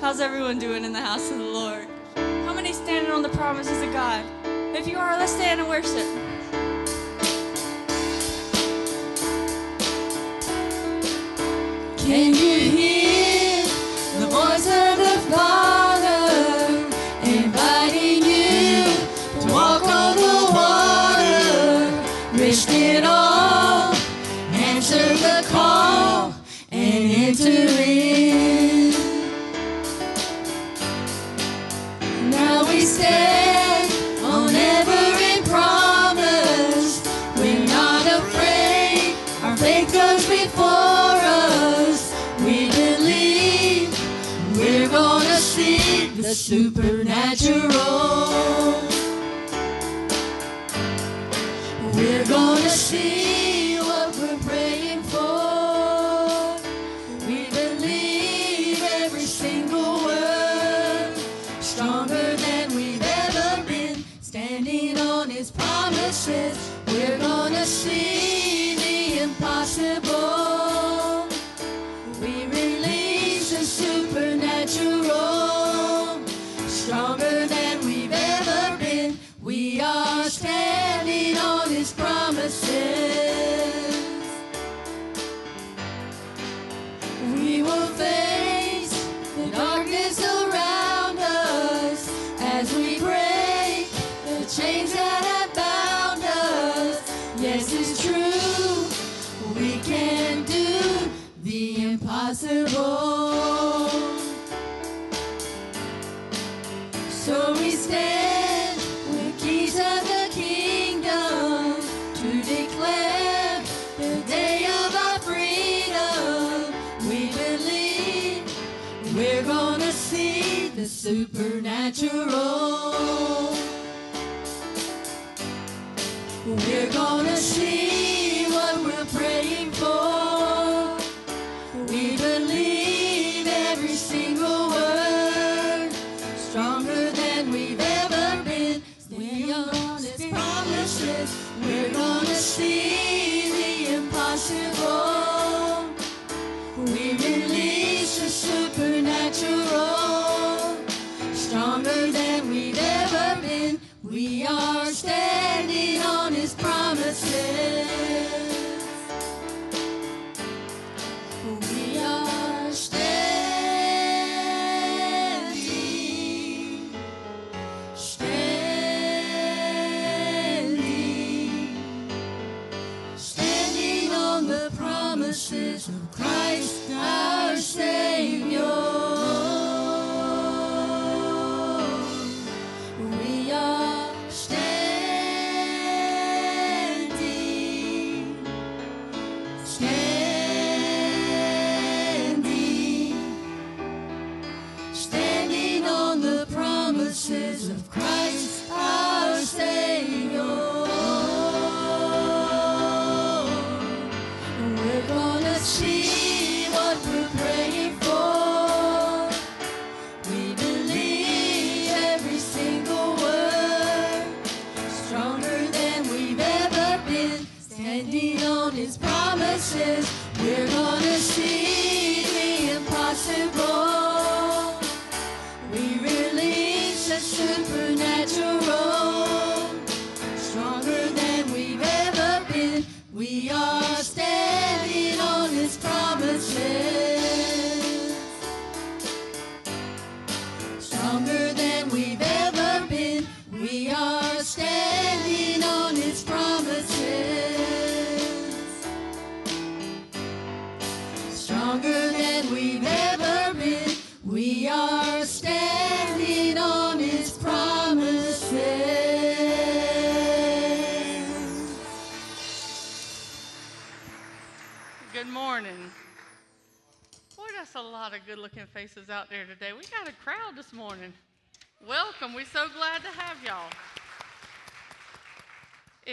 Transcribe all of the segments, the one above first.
How's everyone doing in the house of the Lord? How many standing on the promises of God? If you are, let's stand and worship. Can you hear supernatural.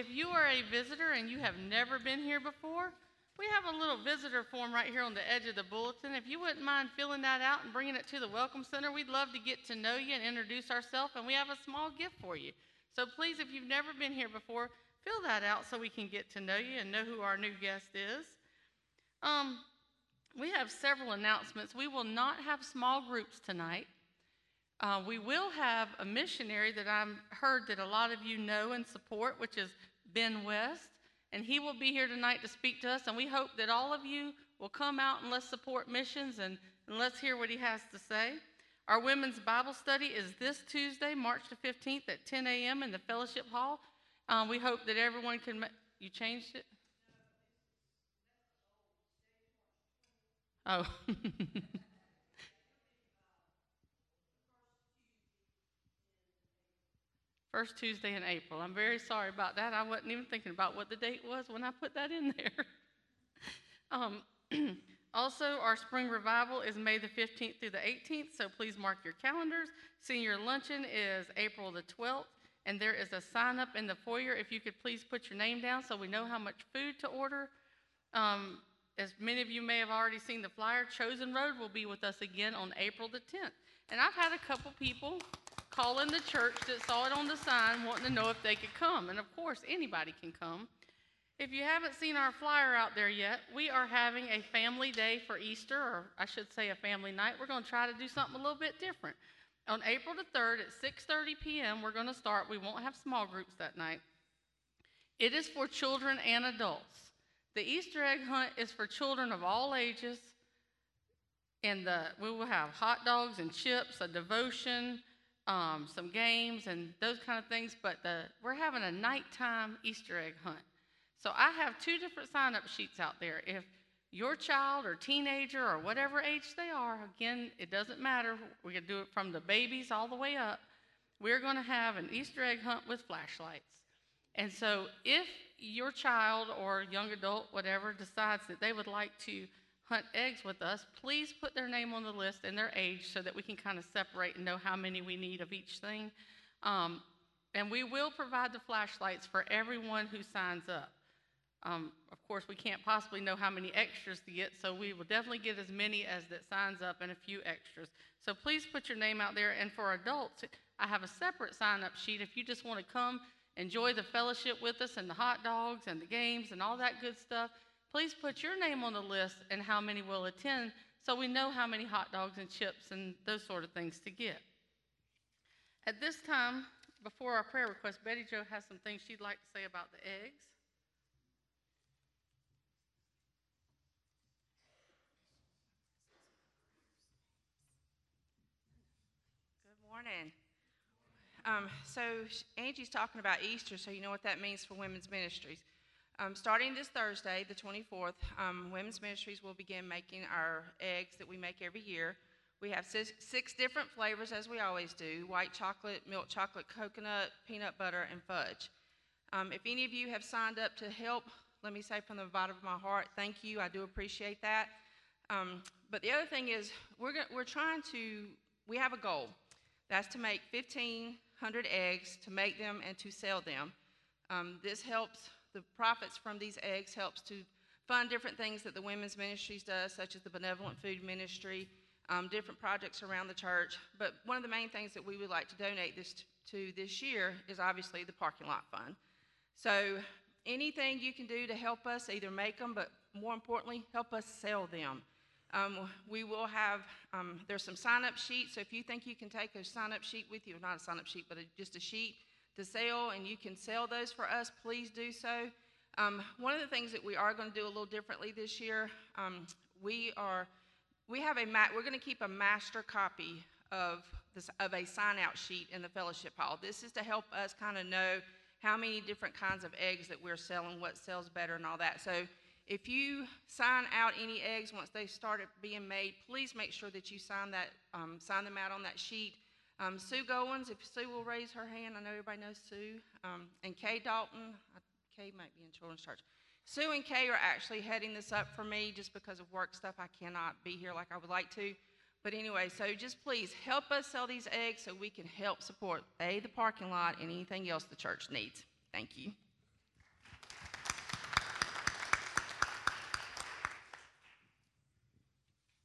If you are a visitor and you have never been here before, we have a little visitor form right here on the edge of the bulletin. If you wouldn't mind filling that out and bringing it to the Welcome Center, we'd love to get to know you and introduce ourselves, and we have a small gift for you. So please, if you've never been here before, fill that out so we can get to know you and know who our new guest is. Um, we have several announcements. We will not have small groups tonight. Uh, we will have a missionary that I've heard that a lot of you know and support, which is Ben West, and he will be here tonight to speak to us. And we hope that all of you will come out and let's support missions and, and let's hear what he has to say. Our women's Bible study is this Tuesday, March the 15th at 10 a.m. in the fellowship hall. Um, we hope that everyone can. Ma- you changed it? Oh. First Tuesday in April. I'm very sorry about that. I wasn't even thinking about what the date was when I put that in there. um, also, our spring revival is May the 15th through the 18th, so please mark your calendars. Senior luncheon is April the 12th, and there is a sign up in the foyer. If you could please put your name down so we know how much food to order. Um, as many of you may have already seen the flyer, Chosen Road will be with us again on April the 10th. And I've had a couple people call in the church that saw it on the sign wanting to know if they could come. And of course, anybody can come. If you haven't seen our flyer out there yet, we are having a family day for Easter, or I should say a family night. We're going to try to do something a little bit different. On April the 3rd at 6:30 p.m., we're going to start. We won't have small groups that night. It is for children and adults. The Easter egg hunt is for children of all ages, and the, we will have hot dogs and chips, a devotion, um, some games, and those kind of things. But the, we're having a nighttime Easter egg hunt. So I have two different sign up sheets out there. If your child or teenager or whatever age they are, again, it doesn't matter. We can do it from the babies all the way up. We're going to have an Easter egg hunt with flashlights. And so if your child or young adult, whatever, decides that they would like to hunt eggs with us, please put their name on the list and their age so that we can kind of separate and know how many we need of each thing. Um, and we will provide the flashlights for everyone who signs up. Um, of course, we can't possibly know how many extras to get, so we will definitely get as many as that signs up and a few extras. So please put your name out there. And for adults, I have a separate sign up sheet if you just want to come enjoy the fellowship with us and the hot dogs and the games and all that good stuff, please put your name on the list and how many will attend so we know how many hot dogs and chips and those sort of things to get. At this time, before our prayer request, Betty Jo has some things she'd like to say about the eggs. Good morning. Um, so Angie's talking about Easter, so you know what that means for women's ministries. Um, starting this Thursday, the 24th, um, women's ministries will begin making our eggs that we make every year. We have six, six different flavors, as we always do: white chocolate, milk chocolate, coconut, peanut butter, and fudge. Um, if any of you have signed up to help, let me say from the bottom of my heart, thank you. I do appreciate that. Um, but the other thing is, we're, we're trying to, we have a goal. That's to make 1,500 eggs, to make them and to sell them. Um, this helps, the profits from these eggs helps to fund different things that the women's ministries does, such as the benevolent food ministry, um, different projects around the church. But one of the main things that we would like to donate this to this year is obviously the parking lot fund. So anything you can do to help us either make them, but more importantly, help us sell them. Um, we will have, um, there's some sign up sheets. So if you think you can take a sign up sheet with you, not a sign up sheet, but a, just a sheet to sell and you can sell those for us, please do so. Um, one of the things that we are going to do a little differently this year, um, we are, we have a, ma- we're going to keep a master copy of this, of a sign out sheet in the fellowship hall. This is to help us kind of know how many different kinds of eggs that we're selling, what sells better and all that. So if you sign out any eggs once they started being made, please make sure that you sign that, um, sign them out on that sheet. Um, Sue Goins, if Sue will raise her hand, I know everybody knows Sue, um, and Kay Dalton. uh, Kay might be in Children's Church. Sue and Kay are actually heading this up for me just because of work stuff. I cannot be here like I would like to. But anyway, so just please help us sell these eggs so we can help support A, the parking lot, and anything else the church needs. Thank you.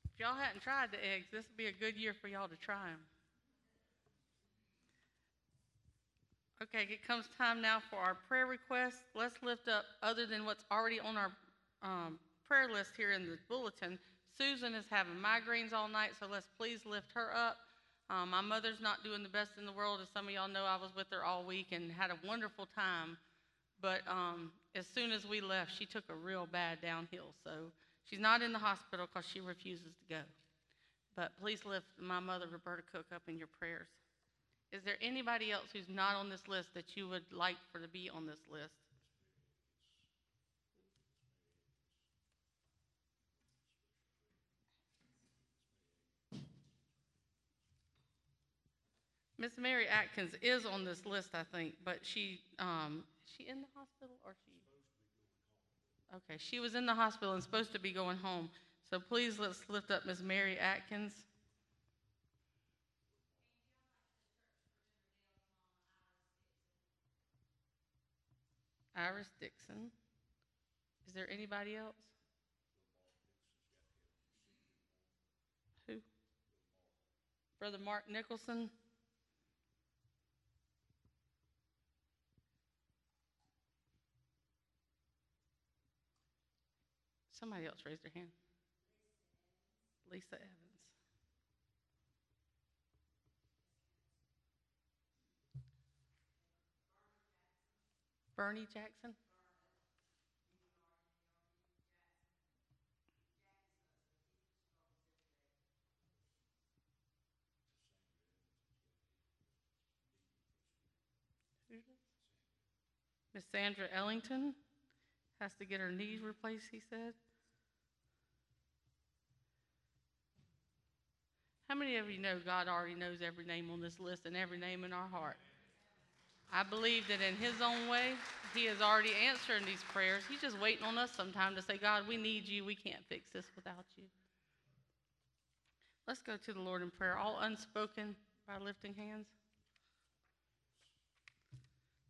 If y'all hadn't tried the eggs, this would be a good year for y'all to try them. Okay, it comes time now for our prayer requests. Let's lift up, other than what's already on our um, prayer list here in the bulletin, Susan is having migraines all night, so let's please lift her up. Um, my mother's not doing the best in the world. As some of y'all know, I was with her all week and had a wonderful time. But um, as soon as we left, she took a real bad downhill. So she's not in the hospital because she refuses to go. But please lift my mother, Roberta Cook, up in your prayers. Is there anybody else who's not on this list that you would like for to be on this list? Miss Mary Atkins is on this list, I think, but she, um, she in the hospital or she? Okay, she was in the hospital and supposed to be going home. So please let's lift up Miss Mary Atkins. Iris Dixon. Is there anybody else? Who? Brother Mark Nicholson? Somebody else raised their hand. Lisa Evans. Bernie Jackson? Miss Sandra Ellington has to get her knee replaced, he said. How many of you know God already knows every name on this list and every name in our heart? I believe that in His own way, He is already answering these prayers. He's just waiting on us sometime to say, God, we need you. We can't fix this without you. Let's go to the Lord in prayer, all unspoken by lifting hands.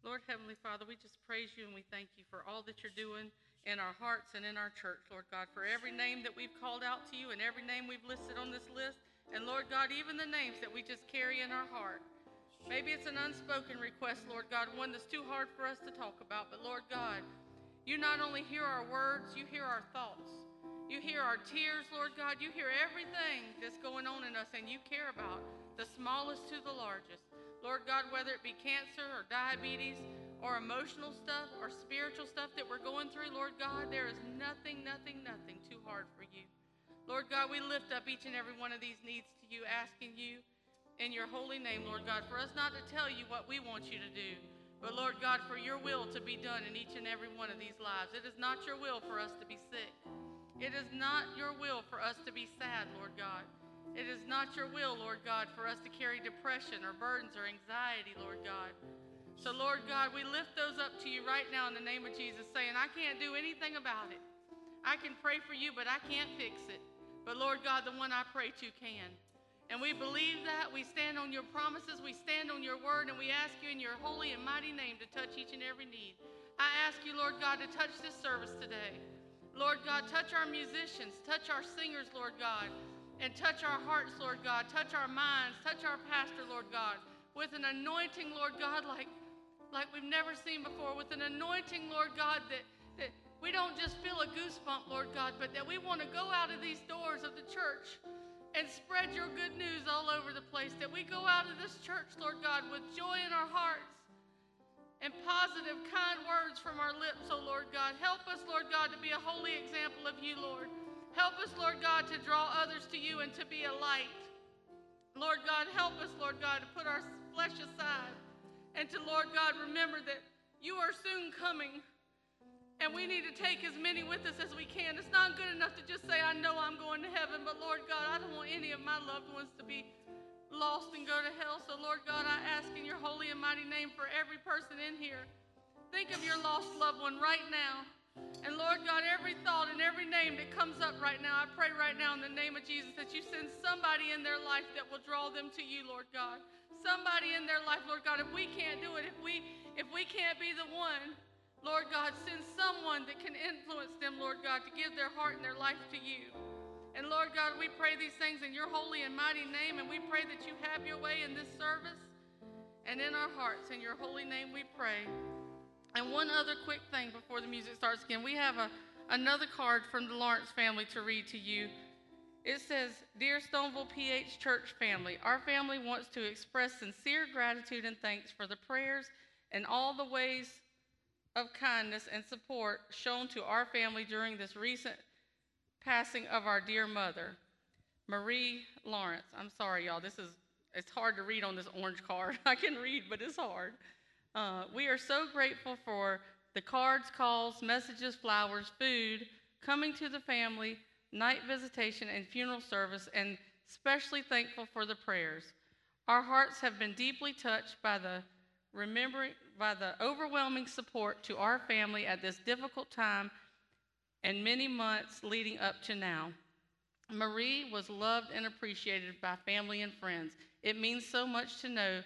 Lord Heavenly Father, we just praise you and we thank you for all that you're doing in our hearts and in our church, Lord God, for every name that we've called out to you and every name we've listed on this list. And Lord God, even the names that we just carry in our heart. Maybe it's an unspoken request, Lord God, one that's too hard for us to talk about. But Lord God, you not only hear our words, you hear our thoughts. You hear our tears, Lord God. You hear everything that's going on in us, and you care about the smallest to the largest. Lord God, whether it be cancer or diabetes or emotional stuff or spiritual stuff that we're going through, Lord God, there is nothing, nothing, nothing too hard for you. Lord God, we lift up each and every one of these needs to you, asking you in your holy name, Lord God, for us not to tell you what we want you to do, but Lord God, for your will to be done in each and every one of these lives. It is not your will for us to be sick. It is not your will for us to be sad, Lord God. It is not your will, Lord God, for us to carry depression or burdens or anxiety, Lord God. So, Lord God, we lift those up to you right now in the name of Jesus, saying, I can't do anything about it. I can pray for you, but I can't fix it. But, Lord God, the one I pray to can. And we believe that. We stand on your promises. We stand on your word. And we ask you in your holy and mighty name to touch each and every need. I ask you, Lord God, to touch this service today. Lord God, touch our musicians, touch our singers, Lord God, and touch our hearts, Lord God, touch our minds, touch our pastor, Lord God, with an anointing, Lord God, like, like we've never seen before, with an anointing, Lord God, that, that we don't just feel a goosebump, Lord God, but that we want to go out of these doors of the church and spread your good news all over the place, that we go out of this church, Lord God, with joy in our hearts and positive, kind words from our lips, oh Lord God. Help us, Lord God, to be a holy example of you, Lord. Help us, Lord God, to draw others to you and to be a light. Lord God, help us, Lord God, to put our flesh aside and to, Lord God, remember that you are soon coming and we need to take as many with us as we can. It's not good enough to just say, I know I'm going to heaven, but Lord God, I don't want any of my loved ones to be lost and go to hell. So, Lord God, I ask in your holy and mighty name for every person in here. Think of your lost loved one right now. And Lord God, every thought and every name that comes up right now, I pray right now in the name of Jesus that you send somebody in their life that will draw them to you, Lord God. Somebody in their life, Lord God. If we can't do it, if we if we can't be the one, Lord God, send someone that can influence them, Lord God, to give their heart and their life to you. And Lord God, we pray these things in your holy and mighty name, and we pray that you have your way in this service and in our hearts. In your holy name we pray. And one other quick thing before the music starts again. We have a, another card from the Lawrence family to read to you. It says, Dear Stoneville PH Church family, our family wants to express sincere gratitude and thanks for the prayers and all the ways of kindness and support shown to our family during this recent passing of our dear mother, Marie Lawrence. I'm sorry, y'all. This is it's hard to read on this orange card. I can read, but it's hard. Uh, we are so grateful for the cards, calls, messages, flowers, food, coming to the family, night visitation, and funeral service, and especially thankful for the prayers. Our hearts have been deeply touched by the remembering by the overwhelming support to our family at this difficult time and many months leading up to now. Marie was loved and appreciated by family and friends. It means so much to know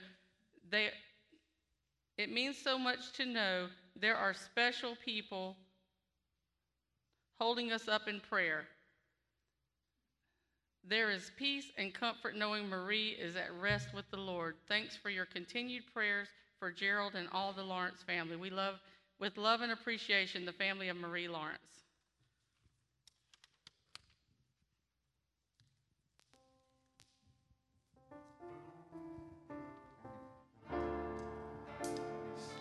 they it means so much to know there are special people holding us up in prayer. There is peace and comfort knowing Marie is at rest with the Lord. Thanks for your continued prayers for Gerald and all the Lawrence family. We love, with love and appreciation, the family of Marie Lawrence.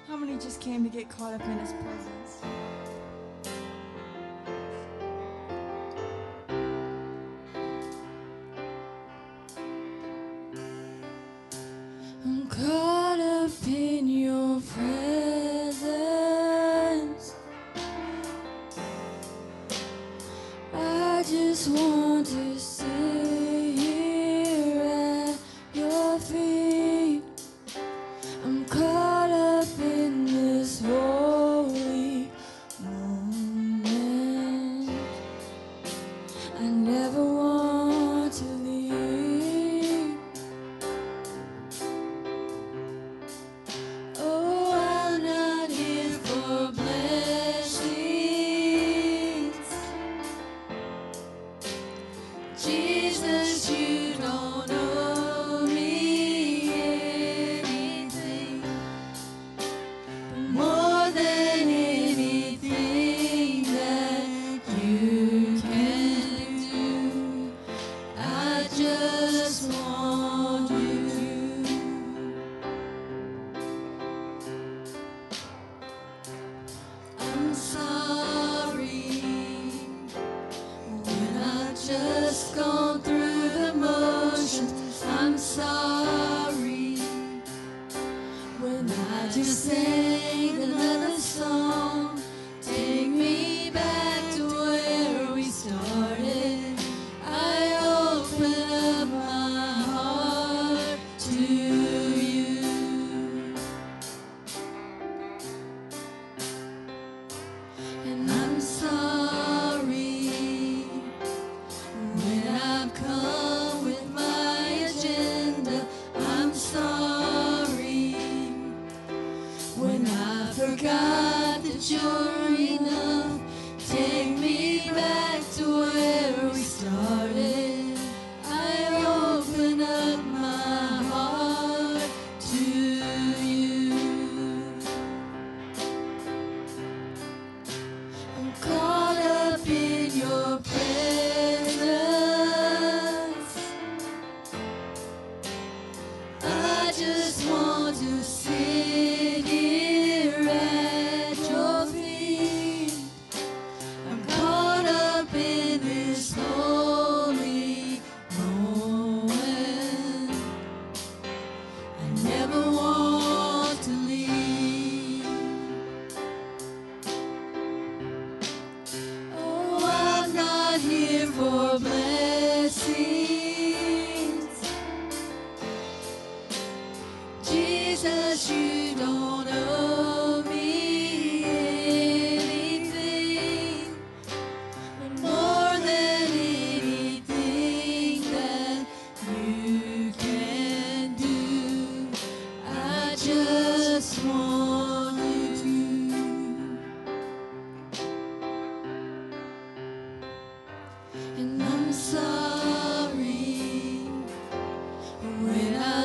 How many just came to get caught up in his presence? I never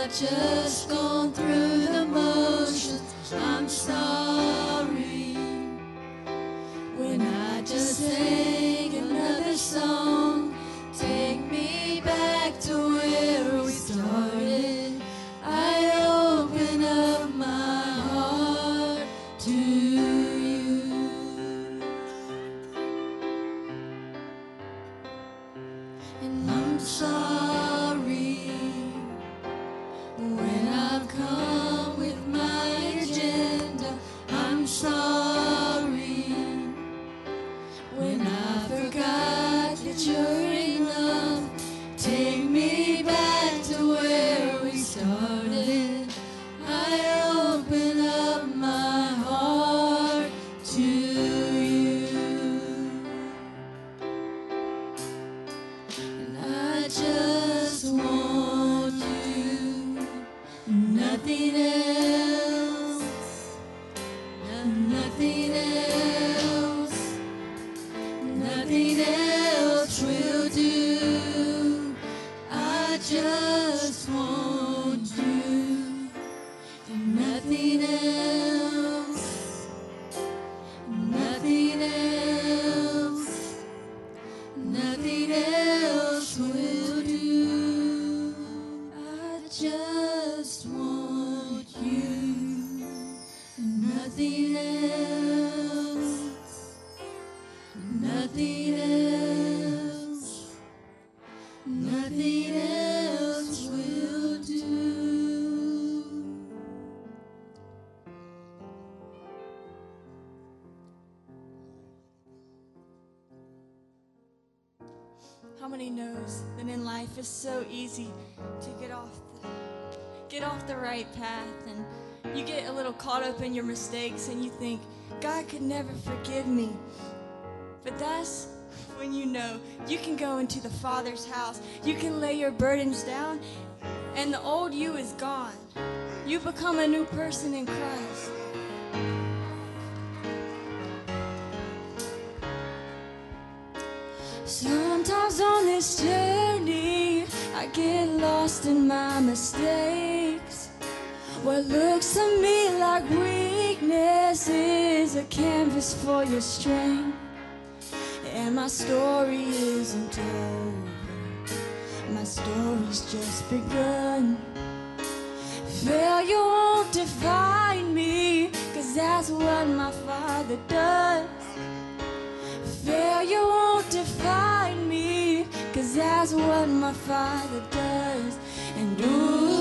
just gone through the motions. I'm sorry just so easy to get off the, get off the right path and you get a little caught up in your mistakes and you think God could never forgive me. But that's when you know you can go into the Father's house. You can lay your burdens down and the old you is gone. You become a new person in Christ. lost in my mistakes. What looks to me like weakness is a canvas for your strength. And my story isn't over, my story's just begun. Failure won't define me, cause that's what my father does. Failure won't define that's what my father does. And ooh.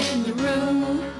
In the room.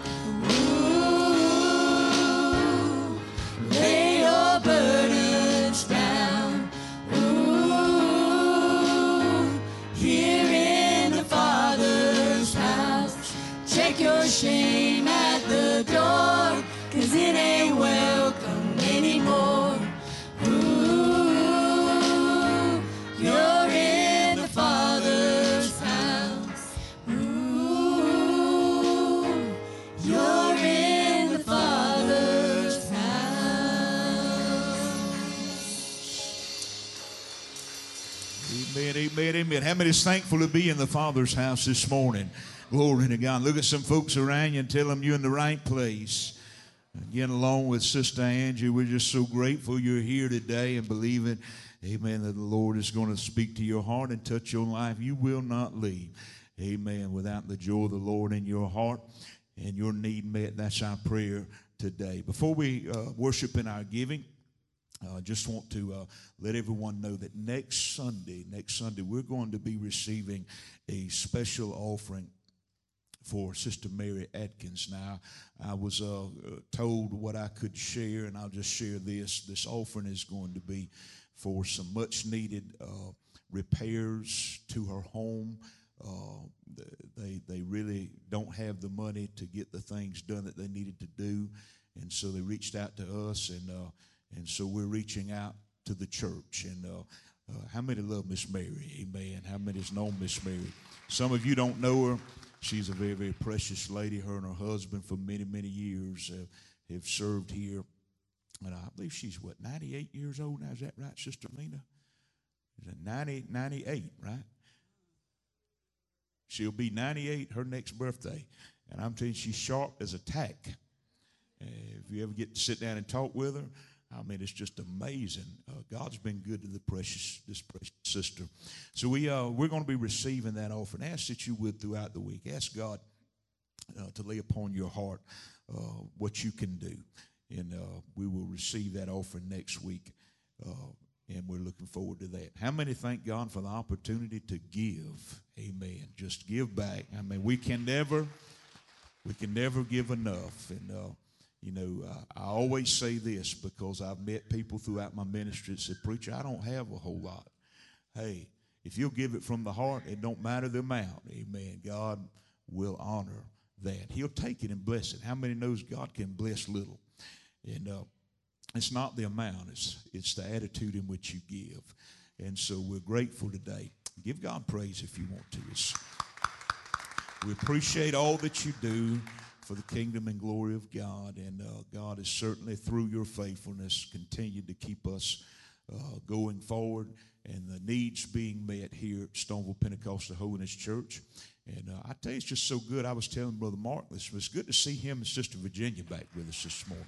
Amen, amen. How many is thankful to be in the Father's house this morning? Glory to God. Look at some folks around you and tell them you're in the right place. Again, along with Sister Angie, we're just so grateful you're here today and believing, amen, that the Lord is going to speak to your heart and touch your life. You will not leave, amen, without the joy of the Lord in your heart and your need met. That's our prayer today. Before we uh, worship in our giving, uh, just want to uh, let everyone know that next Sunday, next Sunday, we're going to be receiving a special offering for Sister Mary Atkins. Now, I was uh, told what I could share, and I'll just share this. This offering is going to be for some much needed uh, repairs to her home. Uh, they, they really don't have the money to get the things done that they needed to do, and so they reached out to us, and, uh, and so we're reaching out to the church. And uh, uh, how many love Miss Mary? Amen. How many's known Miss Mary? Some of you don't know her. She's a very, very precious lady. Her and her husband for many, many years have, have served here. And I believe she's, what, 98 years old now? Is that right, Sister Lena? Is it 90, 98, right? She'll be 98 her next birthday. And I'm telling you, she's sharp as a tack. Uh, if you ever get to sit down and talk with her, I mean, it's just amazing. Uh, God's been good to the precious, this precious sister. So we uh, we're going to be receiving that offering. Ask that you would throughout the week. Ask God uh, to lay upon your heart uh, what you can do, and uh, we will receive that offering next week. Uh, and we're looking forward to that. How many thank God for the opportunity to give? Amen. Just give back. I mean, we can never, we can never give enough, and you know, uh, I always say this because I've met people throughout my ministry that say, Preacher, I don't have a whole lot. Hey, if you'll give it from the heart, it don't matter the amount. Amen. God will honor that. He'll take it and bless it. How many knows God can bless little? And uh, it's not the amount, it's, it's the attitude in which you give. And so we're grateful today. Give God praise if you want to. It's, we appreciate all that you do for the kingdom and glory of God. And uh, God has certainly, through your faithfulness, continued to keep us uh, going forward and the needs being met here at Stoneville Pentecostal Holiness Church. And uh, I tell you, it's just so good. I was telling Brother Mark this. It's good to see him and Sister Virginia back with us this morning.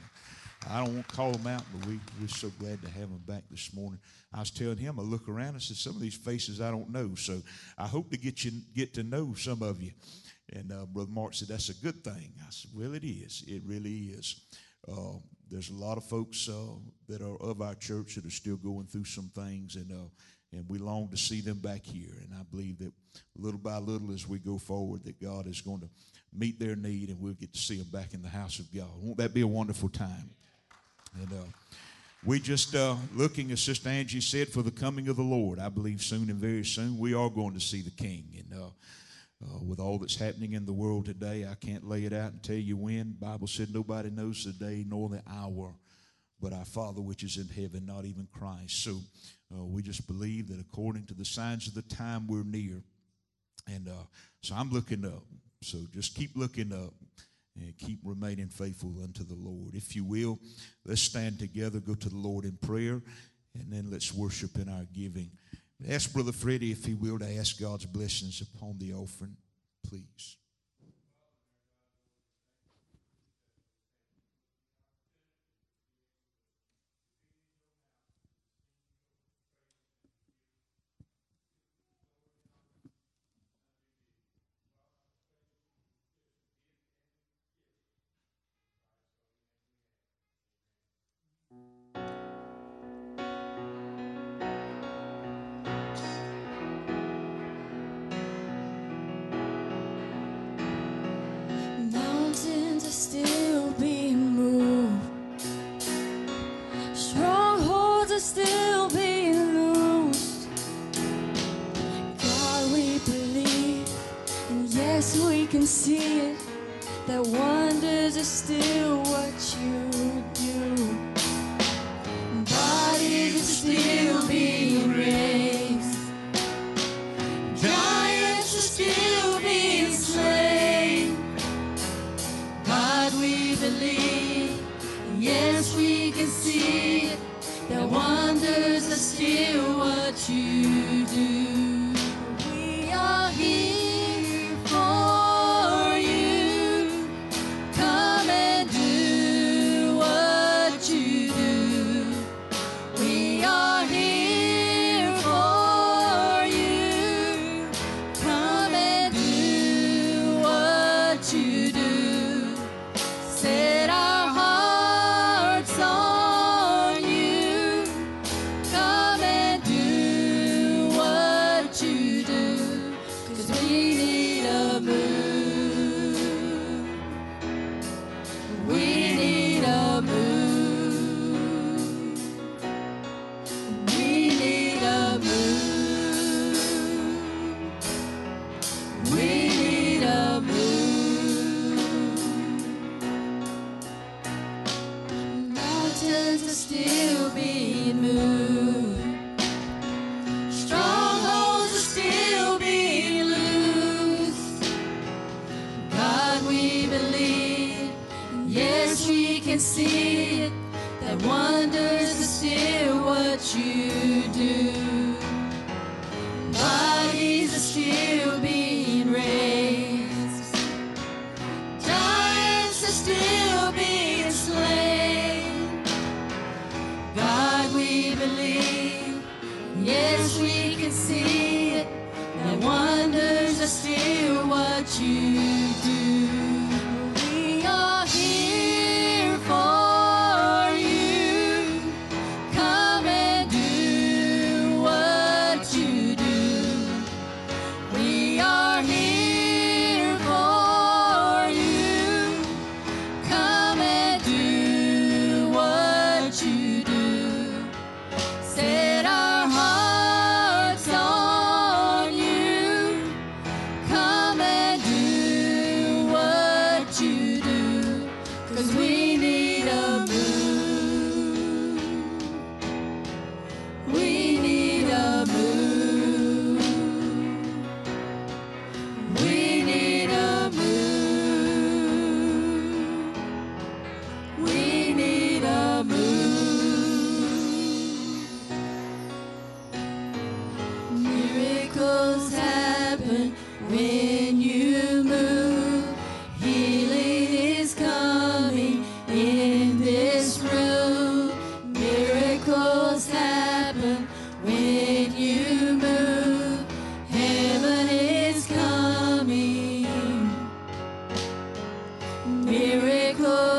I don't want to call them out, but we, we're so glad to have them back this morning. I was telling him, I look around and said, some of these faces I don't know. So I hope to get you get to know some of you. And uh, Brother Mark said, That's a good thing. I said, Well, it is. It really is. Uh, there's a lot of folks uh, that are of our church that are still going through some things, and, uh, and we long to see them back here. And I believe that little by little, as we go forward, that God is going to meet their need, and we'll get to see them back in the house of God. Won't that be a wonderful time? And uh, we just uh, looking, as Sister Angie said, for the coming of the Lord. I believe soon and very soon we are going to see the King. And uh, uh, with all that's happening in the world today, I can't lay it out and tell you when. Bible said nobody knows the day nor the hour, but our Father which is in heaven, not even Christ. So uh, we just believe that according to the signs of the time, we're near. And uh, so I'm looking up. So just keep looking up and keep remaining faithful unto the Lord. If you will, let's stand together, go to the Lord in prayer, and then let's worship in our giving. Ask Brother Freddie if he will to ask God's blessings upon the offering, please. can see it, that wonders are still what you do. Bodies are still being raised, giants are still being slain. God, we believe, yes, we can see it, that wonders are still what you do.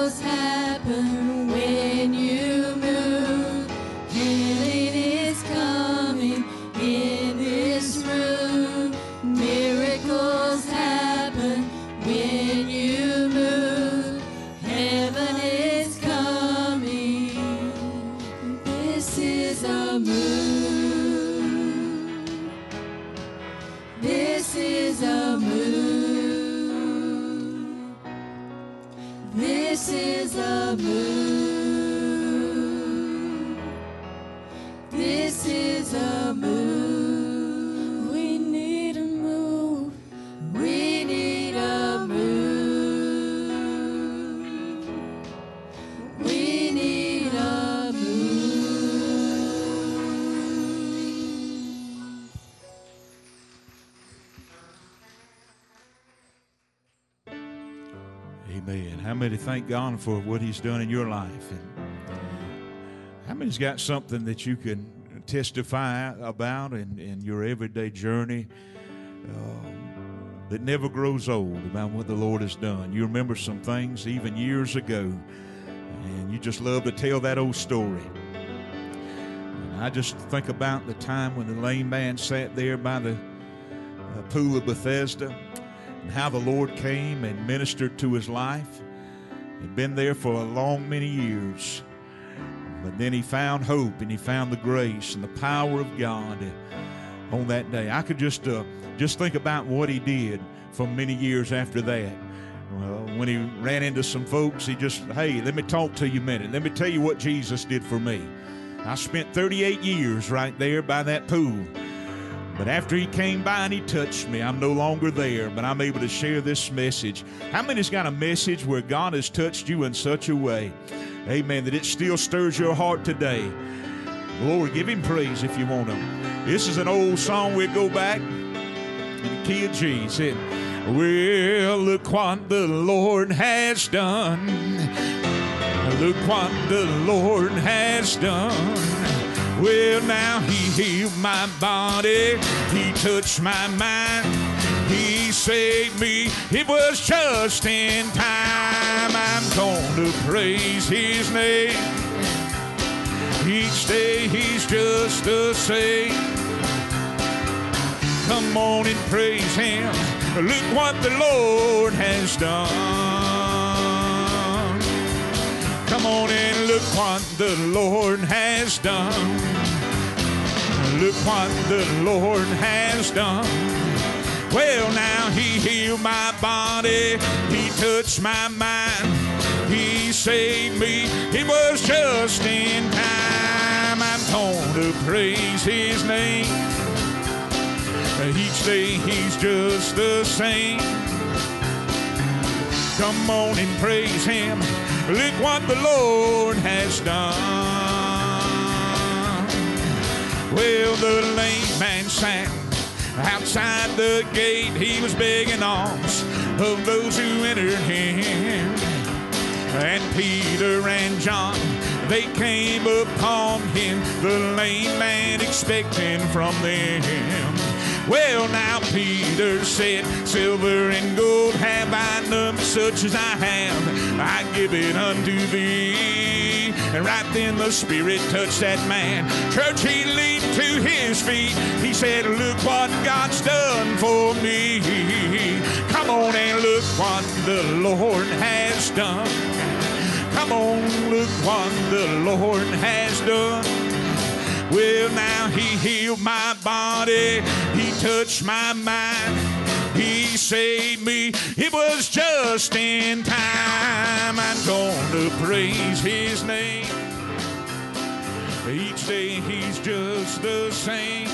those hands. thank God for what He's done in your life. And how many's got something that you can testify about in, in your everyday journey uh, that never grows old about what the Lord has done? You remember some things even years ago, and you just love to tell that old story. And I just think about the time when the lame man sat there by the uh, pool of Bethesda and how the Lord came and ministered to his life. Had been there for a long many years. But then he found hope and he found the grace and the power of God on that day. I could just uh, just think about what he did for many years after that. Well, when he ran into some folks, he just, hey, let me talk to you a minute. Let me tell you what Jesus did for me. I spent 38 years right there by that pool. But after he came by and he touched me, I'm no longer there, but I'm able to share this message. How many's got a message where God has touched you in such a way, amen, that it still stirs your heart today? Glory, give him praise if you want to. This is an old song. we go back in the key of G. Said, well, look what the Lord has done. Look what the Lord has done. Well, now He healed my body, He touched my mind, He saved me. It was just in time. I'm going to praise His name. Each day He's just the same. Come on and praise Him. Look what the Lord has done. Come on and look what the Lord has done. Look what the Lord has done. Well, now He healed my body, He touched my mind, He saved me. It was just in time. I'm going to praise His name. Each day he's just the same. Come on and praise him. Look what the Lord has done. Well, the lame man sat outside the gate. He was begging alms of those who entered him. And Peter and John, they came upon him, the lame man expecting from them well, now Peter said, Silver and gold have I none, such as I have, I give it unto thee. And right then the Spirit touched that man. Church, he leaped to his feet. He said, Look what God's done for me. Come on and look what the Lord has done. Come on, look what the Lord has done. Well, now he healed my body, he touched my mind, he saved me. It was just in time. I'm going to praise his name. Each day he's just the same.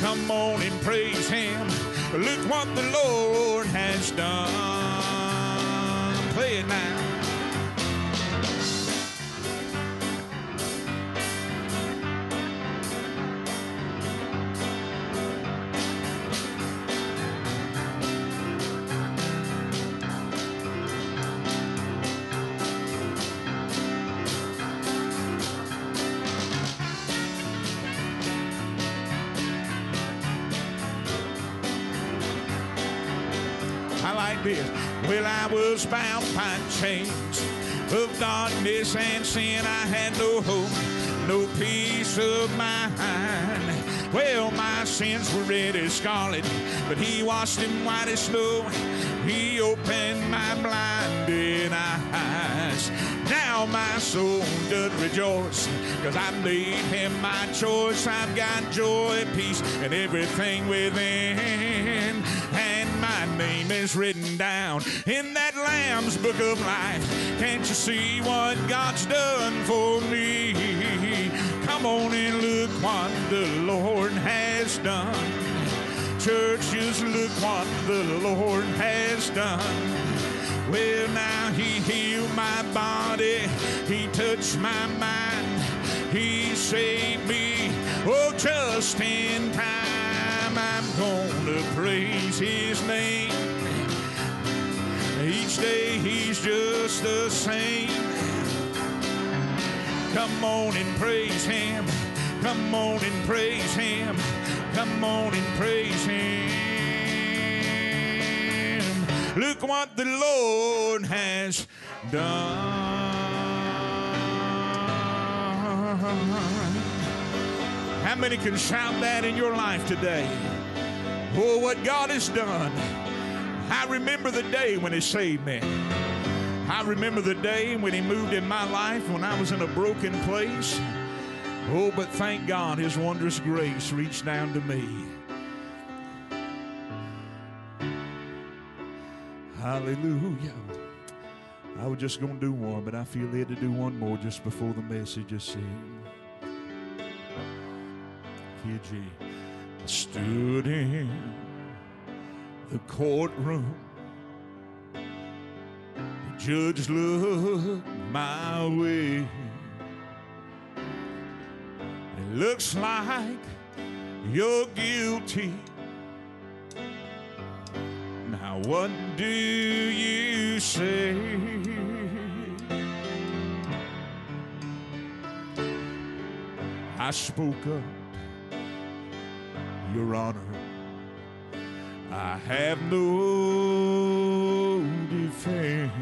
Come on and praise him. Look what the Lord has done. Play it now. Was bound by chains of darkness and sin. I had no hope, no peace of mind. Well, my sins were red as scarlet, but He washed them white as snow. He opened my blinded eyes. Now my soul doth rejoice, cause I made him my choice. I've got joy, peace, and everything within name is written down in that Lamb's book of life. Can't you see what God's done for me? Come on and look what the Lord has done. Churches, look what the Lord has done. Well, now He healed my body, He touched my mind, He saved me. Oh, just in time. Gonna praise his name. Each day he's just the same. Come on and praise him. Come on and praise him. Come on and praise him. Look what the Lord has done. How many can shout that in your life today? Oh, what God has done. I remember the day when He saved me. I remember the day when He moved in my life when I was in a broken place. Oh, but thank God His wondrous grace reached down to me. Hallelujah. I was just going to do one, but I feel led to do one more just before the message is said. KG stood in the courtroom. The judge looked my way. It looks like you're guilty. Now, what do you say? I spoke up, Your Honor. I have no defense,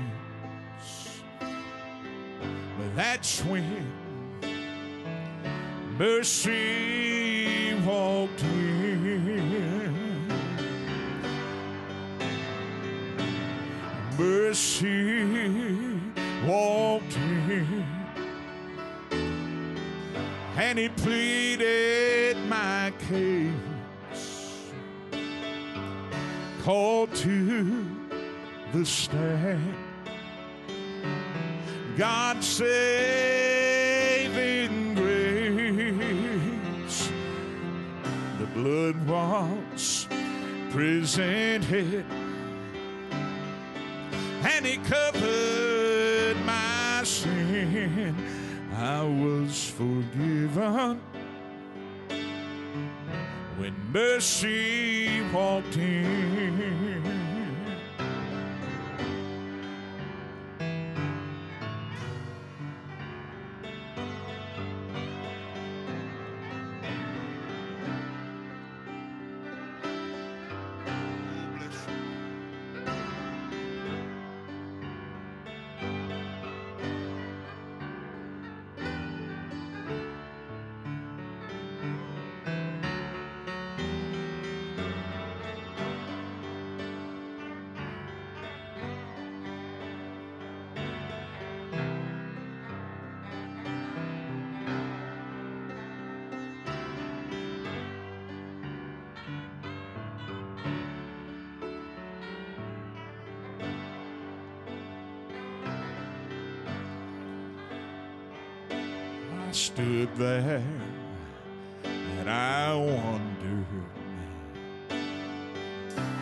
but that's when mercy walked in. Mercy walked in. And he pleaded my case. Called to the stand. God saving grace. The blood was presented, and He covered my sin. I was forgiven when mercy walked in. Stood there and I wondered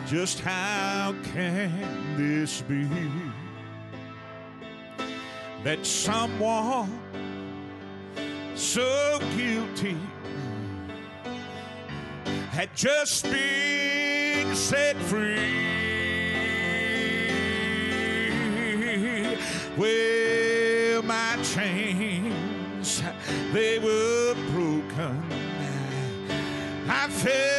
just how can this be that someone so guilty had just been set free. Well, my chains, they were broken. I felt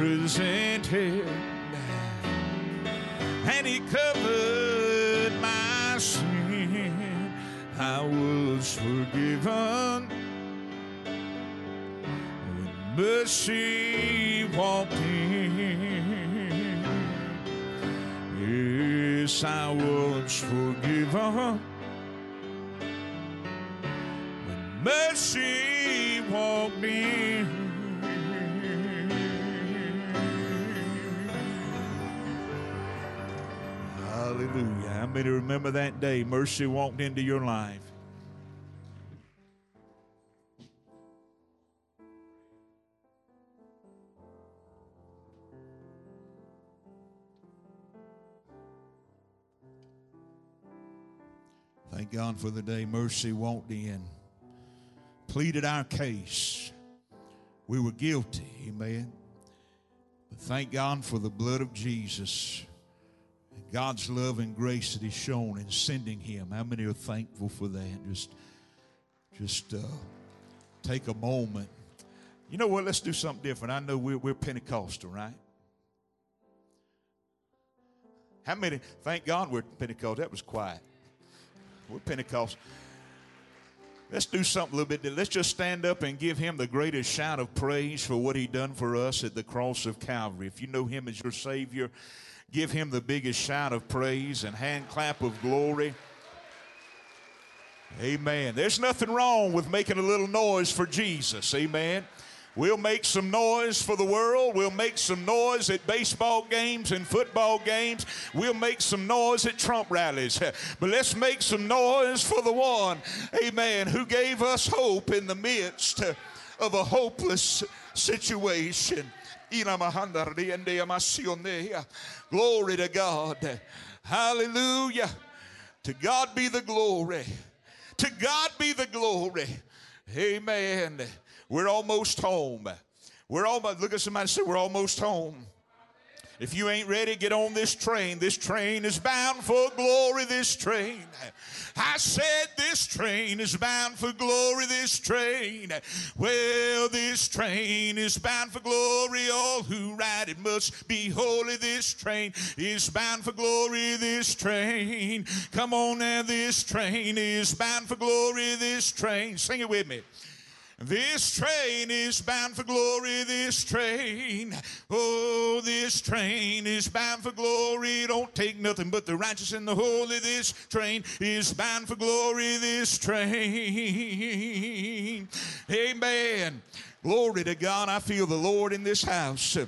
presented and he covered my sin. I was forgiven when mercy walked in. Yes, I was forgiven remember that day mercy walked into your life? Thank God for the day mercy walked in, pleaded our case. We were guilty, amen. But thank God for the blood of Jesus. God's love and grace that He's shown in sending Him. How many are thankful for that? Just, just uh, take a moment. You know what? Let's do something different. I know we're, we're Pentecostal, right? How many? Thank God we're Pentecostal. That was quiet. We're Pentecostal. Let's do something a little bit. Let's just stand up and give him the greatest shout of praise for what he done for us at the cross of Calvary. If you know him as your Savior, give him the biggest shout of praise and hand clap of glory. Amen. There's nothing wrong with making a little noise for Jesus. Amen. We'll make some noise for the world. We'll make some noise at baseball games and football games. We'll make some noise at Trump rallies. But let's make some noise for the one, amen, who gave us hope in the midst of a hopeless situation. Glory to God. Hallelujah. To God be the glory. To God be the glory. Amen. We're almost home. We're almost, look at somebody say, We're almost home. If you ain't ready, get on this train. This train is bound for glory, this train. I said this train is bound for glory, this train. Well, this train is bound for glory. All who ride it must be holy. This train is bound for glory, this train. Come on now, this train is bound for glory, this train. Sing it with me. This train is bound for glory, this train. Oh, this train is bound for glory. Don't take nothing but the righteous and the holy. This train is bound for glory, this train. Amen. Glory to God. I feel the Lord in this house.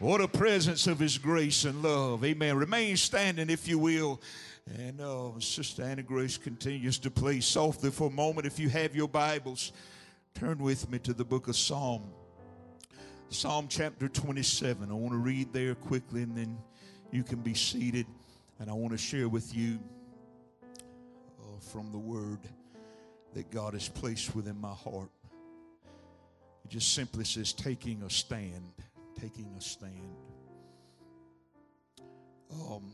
What a presence of His grace and love. Amen. Remain standing, if you will. And uh, Sister Anna Grace continues to play softly for a moment. If you have your Bibles, turn with me to the book of Psalm. Psalm chapter 27. I want to read there quickly and then you can be seated. And I want to share with you uh, from the word that God has placed within my heart. It just simply says, taking a stand. Taking a stand. Um,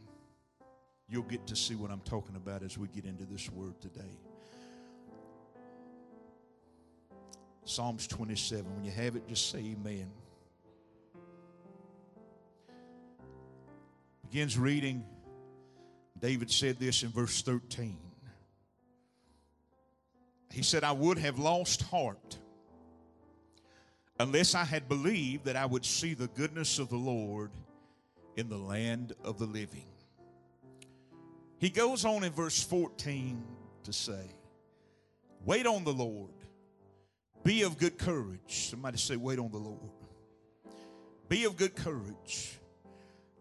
You'll get to see what I'm talking about as we get into this word today. Psalms 27. When you have it, just say amen. Begins reading. David said this in verse 13. He said, I would have lost heart unless I had believed that I would see the goodness of the Lord in the land of the living. He goes on in verse 14 to say, Wait on the Lord. Be of good courage. Somebody say, Wait on the Lord. Be of good courage,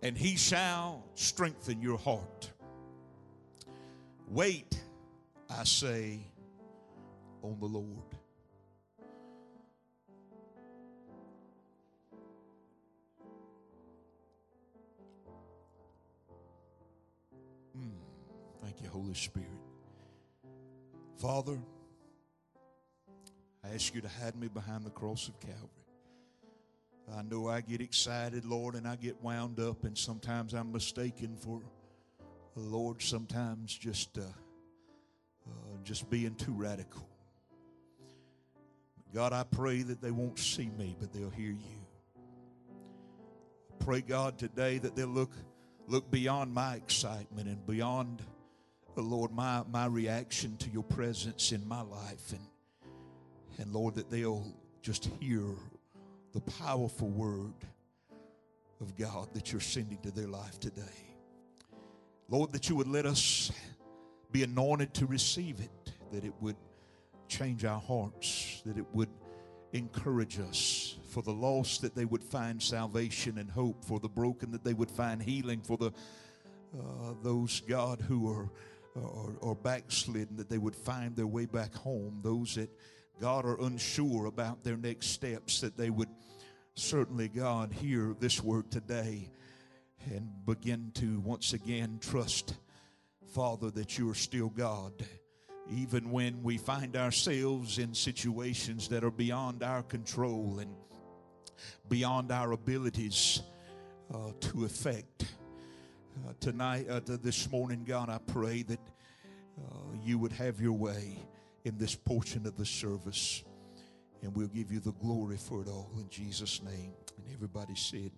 and he shall strengthen your heart. Wait, I say, on the Lord. Thank you, Holy Spirit. Father, I ask you to hide me behind the cross of Calvary. I know I get excited, Lord, and I get wound up, and sometimes I'm mistaken for, the Lord, sometimes just, uh, uh, just being too radical. God, I pray that they won't see me, but they'll hear you. I pray, God, today that they'll look, look beyond my excitement and beyond Lord, my, my reaction to your presence in my life. And, and Lord, that they'll just hear the powerful word of God that you're sending to their life today. Lord, that you would let us be anointed to receive it, that it would change our hearts, that it would encourage us for the lost that they would find salvation and hope, for the broken that they would find healing, for the uh, those God who are or, or backslidden, that they would find their way back home. Those that, God, are unsure about their next steps, that they would certainly, God, hear this word today and begin to once again trust, Father, that you are still God. Even when we find ourselves in situations that are beyond our control and beyond our abilities uh, to affect. Uh, tonight, uh, this morning, God, I pray that uh, you would have your way in this portion of the service. And we'll give you the glory for it all in Jesus' name. And everybody said,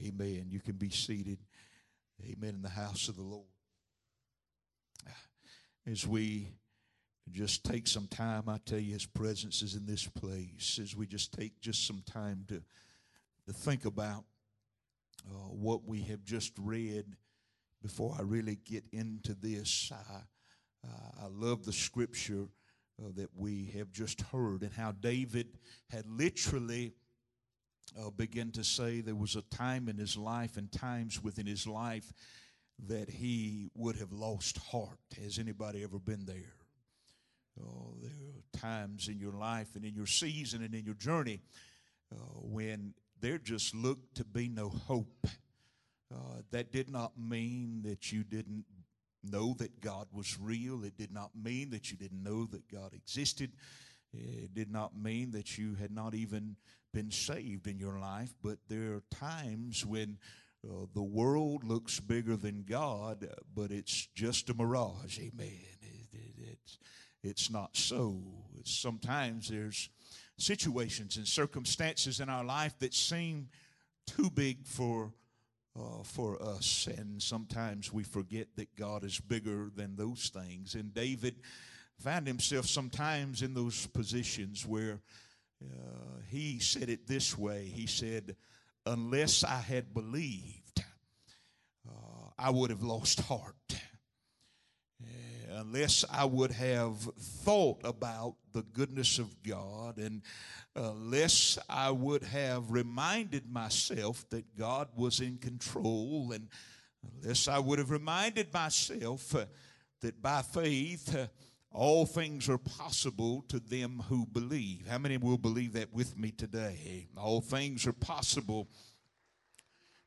Amen. You can be seated. Amen. In the house of the Lord. As we just take some time, I tell you, His presence is in this place. As we just take just some time to, to think about uh, what we have just read before I really get into this. I, uh, I love the scripture uh, that we have just heard and how David had literally uh, begun to say there was a time in his life and times within his life that he would have lost heart. Has anybody ever been there? Oh, there are times in your life and in your season and in your journey uh, when there just looked to be no hope. Uh, that did not mean that you didn't know that God was real. It did not mean that you didn't know that God existed. It did not mean that you had not even been saved in your life. But there are times when uh, the world looks bigger than God, but it's just a mirage. Amen. It, it, it's, it's not so. Sometimes there's situations and circumstances in our life that seem too big for uh, for us, and sometimes we forget that God is bigger than those things. And David found himself sometimes in those positions where uh, he said it this way. He said, "Unless I had believed, uh, I would have lost heart." Unless I would have thought about the goodness of God and unless I would have reminded myself that God was in control and unless I would have reminded myself uh, that by faith uh, all things are possible to them who believe. How many will believe that with me today? All things are possible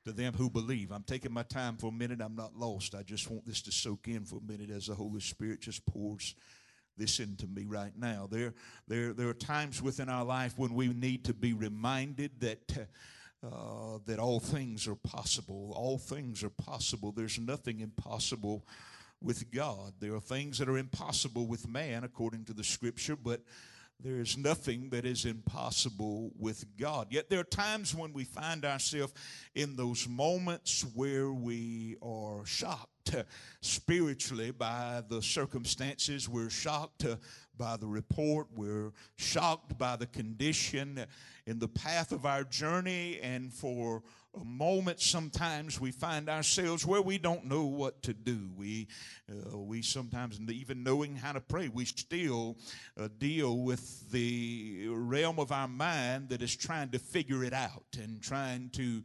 to them who believe. I'm taking my time for a minute. I'm not lost. I just want this to soak in for a minute as the Holy Spirit just pours this into me right now. There, there, there are times within our life when we need to be reminded that. Uh, that all things are possible. All things are possible. There's nothing impossible with God. There are things that are impossible with man, according to the scripture, but there is nothing that is impossible with God. Yet there are times when we find ourselves in those moments where we are shocked uh, spiritually by the circumstances. We're shocked uh, by the report. We're shocked by the condition uh, in the path of our journey. And for a moment, sometimes we find ourselves where we don't know what to do. We, uh, we sometimes, even knowing how to pray, we still uh, deal with the realm of our mind that is trying to figure it out and trying to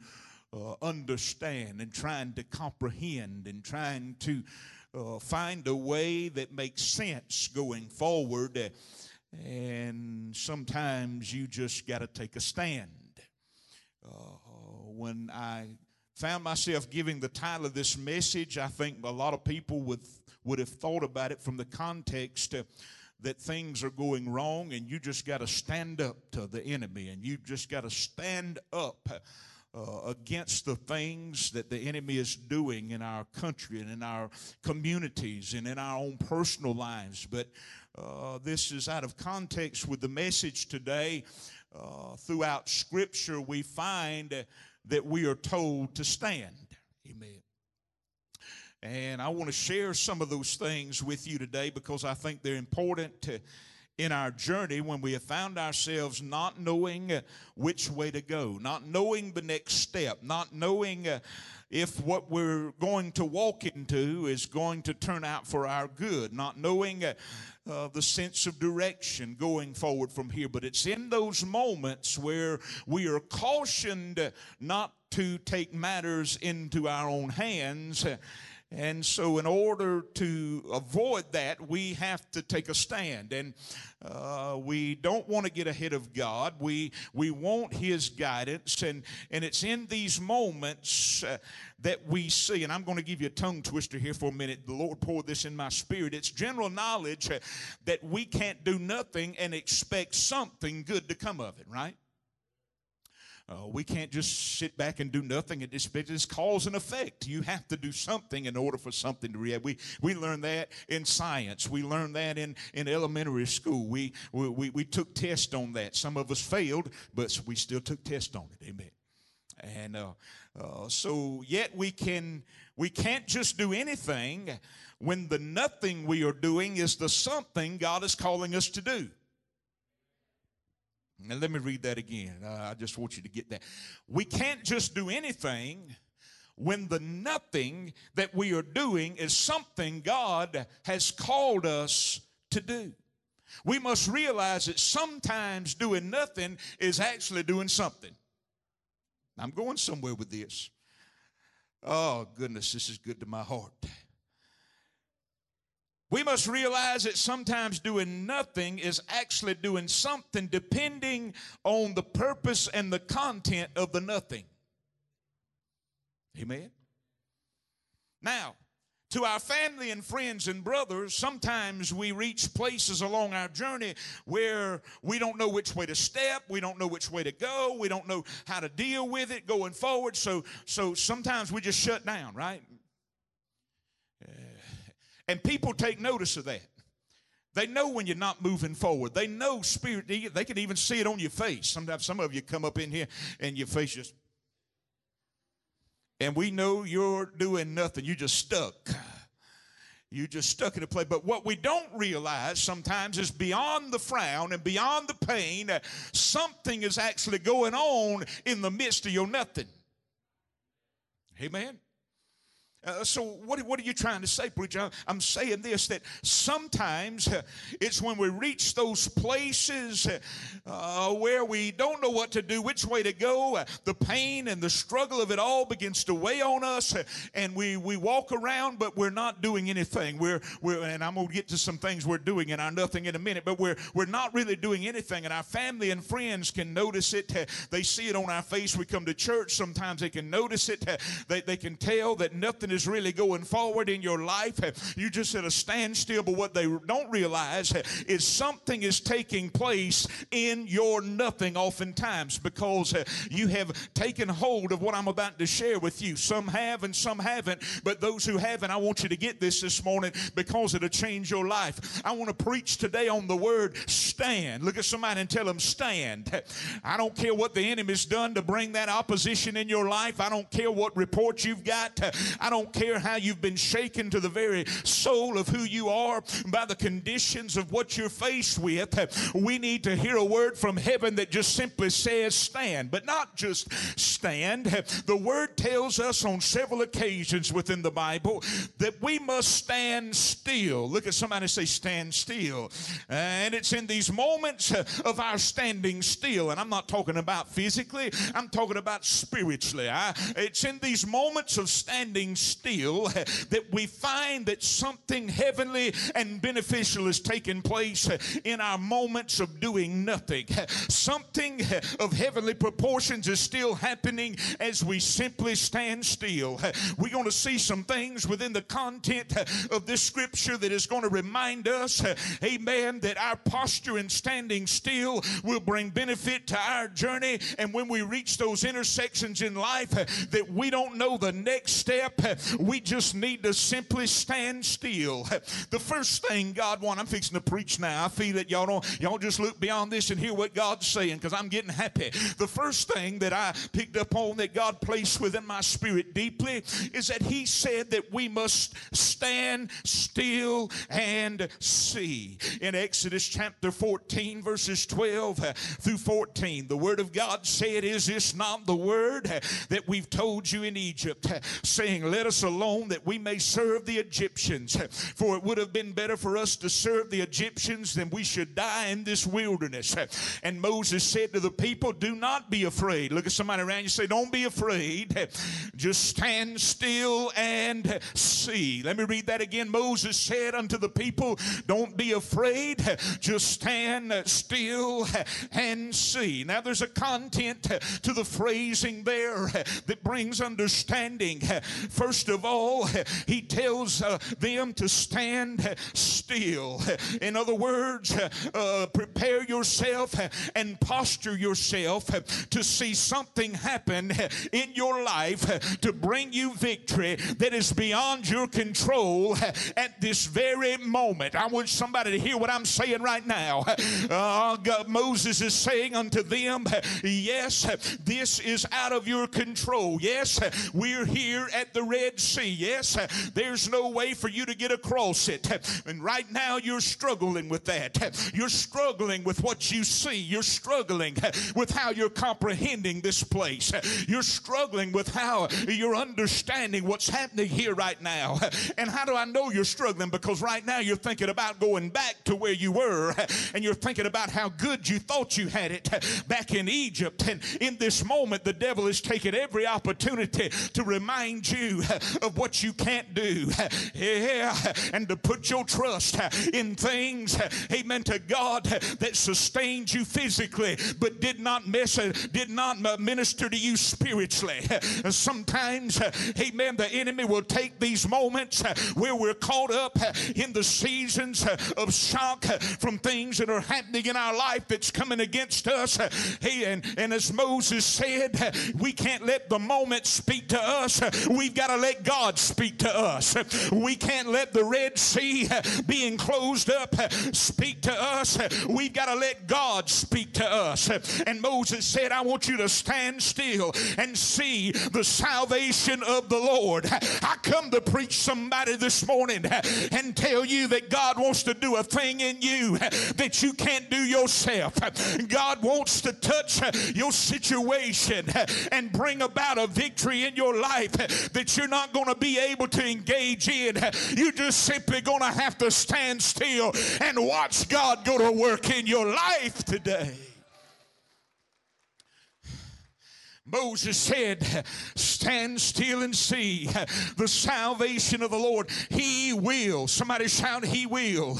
uh, understand and trying to comprehend and trying to uh, find a way that makes sense going forward. And sometimes you just got to take a stand. When I found myself giving the title of this message, I think a lot of people would, would have thought about it from the context uh, that things are going wrong and you just got to stand up to the enemy and you just got to stand up uh, against the things that the enemy is doing in our country and in our communities and in our own personal lives. But uh, this is out of context with the message today. Uh, throughout Scripture, we find that we are told to stand. Amen. And I want to share some of those things with you today because I think they're important to, in our journey when we have found ourselves not knowing which way to go, not knowing the next step, not knowing uh, if what we're going to walk into is going to turn out for our good, not knowing uh, the sense of direction going forward from here. But it's in those moments where we are cautioned not to take matters into our own hands. And so, in order to avoid that, we have to take a stand. And uh, we don't want to get ahead of God. We, we want His guidance. And, and it's in these moments uh, that we see, and I'm going to give you a tongue twister here for a minute. The Lord poured this in my spirit. It's general knowledge uh, that we can't do nothing and expect something good to come of it, right? Uh, we can't just sit back and do nothing. Just it's cause and effect. You have to do something in order for something to react. We we learned that in science. We learned that in, in elementary school. We, we we we took tests on that. Some of us failed, but we still took tests on it. Amen. And uh, uh, so yet we can we can't just do anything when the nothing we are doing is the something God is calling us to do. Now, let me read that again. Uh, I just want you to get that. We can't just do anything when the nothing that we are doing is something God has called us to do. We must realize that sometimes doing nothing is actually doing something. I'm going somewhere with this. Oh, goodness, this is good to my heart. We must realize that sometimes doing nothing is actually doing something depending on the purpose and the content of the nothing. Amen. Now, to our family and friends and brothers, sometimes we reach places along our journey where we don't know which way to step, we don't know which way to go, we don't know how to deal with it going forward. So, so sometimes we just shut down, right? And people take notice of that. They know when you're not moving forward. They know spirit. They can even see it on your face. Sometimes some of you come up in here and your face just. And we know you're doing nothing. You're just stuck. You're just stuck in a place. But what we don't realize sometimes is beyond the frown and beyond the pain, something is actually going on in the midst of your nothing. Amen. Uh, so, what, what are you trying to say, preacher? I'm saying this that sometimes uh, it's when we reach those places uh, where we don't know what to do, which way to go, uh, the pain and the struggle of it all begins to weigh on us, uh, and we, we walk around, but we're not doing anything. We're, we're, and I'm going to get to some things we're doing in our nothing in a minute, but we're, we're not really doing anything, and our family and friends can notice it. Uh, they see it on our face. We come to church, sometimes they can notice it. They, they can tell that nothing is really going forward in your life. You just at a standstill, but what they don't realize is something is taking place in your nothing oftentimes because you have taken hold of what I'm about to share with you. Some have and some haven't, but those who haven't, I want you to get this this morning because it'll change your life. I want to preach today on the word stand. Look at somebody and tell them, stand. I don't care what the enemy's done to bring that opposition in your life. I don't care what report you've got. I don't care how you've been shaken to the very soul of who you are by the conditions of what you're faced with. We need to hear a word from heaven that just simply says stand, but not just stand. The word tells us on several occasions within the Bible that we must stand still. Look at somebody say, stand still. And it's in these moments of our standing still, and I'm not talking about physically, I'm talking about spiritually. I, it's in these moments of standing still that we find that something heavenly and beneficial is taking place in our moments of doing nothing. Something of heavenly proportions is still happening as we simply stand still. We're going to see some things within the content of this scripture that is going to remind us, amen, that our posture in standing still will bring benefit to our journey. And when we reach those intersections in life, that we don't know the next step, we just need to simply stand still. The first thing God wants, I'm fixing to preach now. I feel that y'all don't, y'all just look beyond this and hear what God's saying because I'm getting happy. The first thing that I picked up on that God placed within my spirit deeply is that He said that we must stand still and see. In Exodus chapter 14, verses 12 through 14, the Word of God said, Is this not the word that we've told you in Egypt, saying, Let us alone that we may serve the Egyptians. For it would have been better for us to serve the Egyptians than we should die in this wilderness. And Moses said to the people, Do not be afraid. Look at somebody around you say, Don't be afraid. Just stand still and see. Let me read that again. Moses said unto the people, Don't be afraid. Just stand still and see. Now there's a content to the phrasing there that brings understanding. First first of all, he tells uh, them to stand still. In other words, uh, prepare yourself and posture yourself to see something happen in your life to bring you victory that is beyond your control at this very moment. I want somebody to hear what I'm saying right now. Uh, God, Moses is saying unto them, Yes, this is out of your control. Yes, we're here at the Red Sea. Yes, there's no way for you to get across it. And right now you're struggling with that. You're struggling with what you see. You're struggling with how you're comprehending this place. You're struggling with how you're understanding what's happening here right now. And how do I know you're struggling? Because right now you're thinking about going back to where you were and you're thinking about how good you thought you had it back in Egypt. And in this moment, the devil is taking every opportunity to remind you of what you can't do. Yeah, and to put your trust in things, amen, to God that sustained you physically but did not mess, did not minister to you spiritually. Sometimes, amen, the enemy will take these moments where we're caught up in the seasons of shock from things that are happening in our life that's coming against us. And, and as Moses said, we can't let the moment speak to us. We've got to let God speak to us. We can't let the Red Sea being closed up speak to us. We've got to let God speak to us. And Moses said, I want you to stand still and see the salvation of the Lord. I come to preach somebody this morning and tell you that God wants to do a thing in you that you can't do yourself. God wants to touch your situation and bring about a victory in your life that you're not going to be able to engage in. You're just simply going to have to stand still and watch God go to work in your life today. Moses said, Stand still and see the salvation of the Lord. He will. Somebody shout, He will.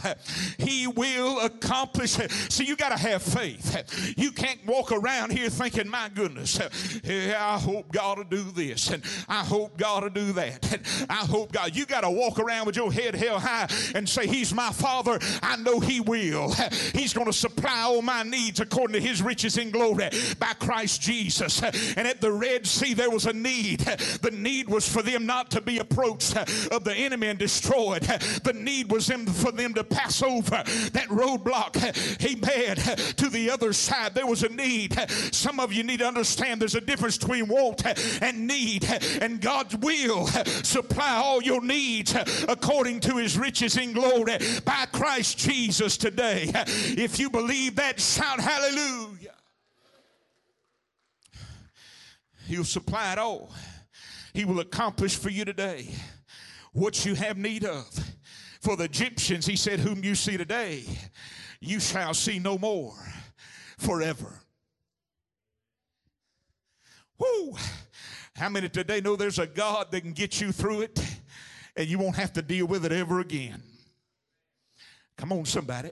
He will accomplish. See, you got to have faith. You can't walk around here thinking, My goodness, I hope God will do this, and I hope God will do that. And I hope God. You got to walk around with your head held high and say, He's my Father. I know He will. He's going to supply all my needs according to His riches in glory by Christ Jesus. And at the Red Sea, there was a need. The need was for them not to be approached of the enemy and destroyed. The need was for them to pass over that roadblock. He Amen. To the other side, there was a need. Some of you need to understand there's a difference between want and need, and God will supply all your needs according to his riches in glory by Christ Jesus today. If you believe that, shout hallelujah. He'll supply it all. He will accomplish for you today what you have need of. For the Egyptians, he said, Whom you see today, you shall see no more forever. Whoo! How many today know there's a God that can get you through it and you won't have to deal with it ever again? Come on, somebody.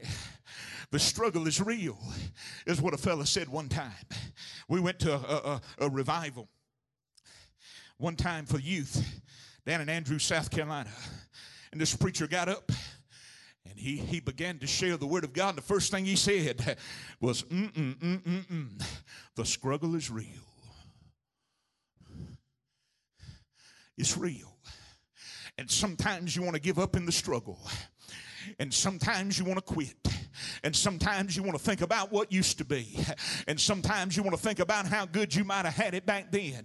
The struggle is real, is what a fella said one time. We went to a, a, a revival one time for youth down in Andrews, South Carolina. And this preacher got up and he, he began to share the word of God. And the first thing he said was, mm mm mm mm mm. The struggle is real. It's real. And sometimes you want to give up in the struggle. And sometimes you want to quit. And sometimes you want to think about what used to be. And sometimes you want to think about how good you might have had it back then.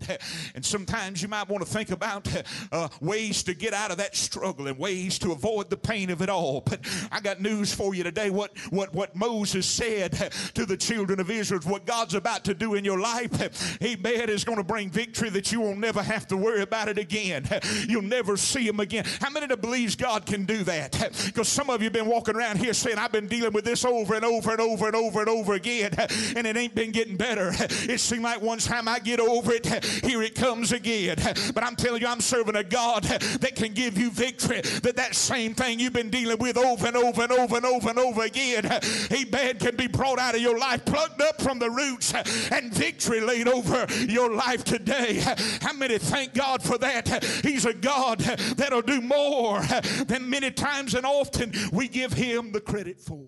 And sometimes you might want to think about uh, ways to get out of that struggle and ways to avoid the pain of it all. But I got news for you today. What, what, what Moses said to the children of Israel, what God's about to do in your life, amen, is going to bring victory that you will never have to worry about it again. You'll never see him again. How many of the believes God can do that? Because some of you have been walking around here saying, I've been dealing with with this over and over and over and over and over again, and it ain't been getting better. It seemed like one time I get over it, here it comes again. But I'm telling you, I'm serving a God that can give you victory. That that same thing you've been dealing with over and over and over and over and over again, amen, can be brought out of your life, plucked up from the roots, and victory laid over your life today. How many thank God for that? He's a God that'll do more than many times and often we give Him the credit for.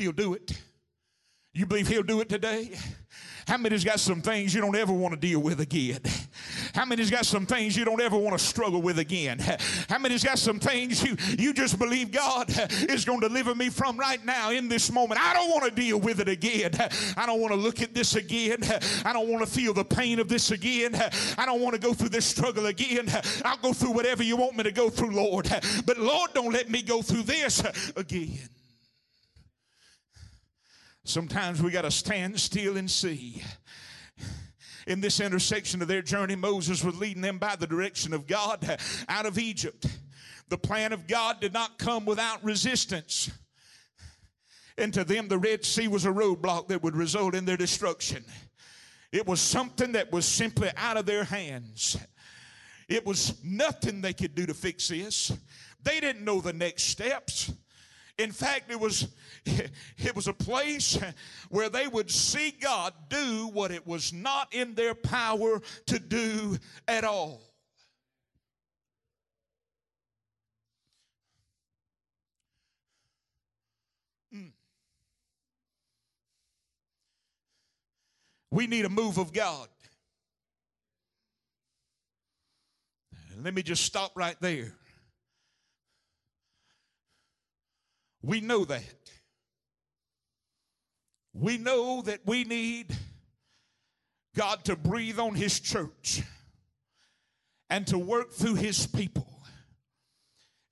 He'll do it. You believe He'll do it today? How many's got some things you don't ever want to deal with again? How many's got some things you don't ever want to struggle with again? How many's got some things you, you just believe God is going to deliver me from right now in this moment? I don't want to deal with it again. I don't want to look at this again. I don't want to feel the pain of this again. I don't want to go through this struggle again. I'll go through whatever you want me to go through, Lord. But Lord, don't let me go through this again. Sometimes we got to stand still and see. In this intersection of their journey, Moses was leading them by the direction of God out of Egypt. The plan of God did not come without resistance. And to them, the Red Sea was a roadblock that would result in their destruction. It was something that was simply out of their hands. It was nothing they could do to fix this. They didn't know the next steps. In fact, it was, it was a place where they would see God do what it was not in their power to do at all. Mm. We need a move of God. Let me just stop right there. We know that. We know that we need God to breathe on His church and to work through His people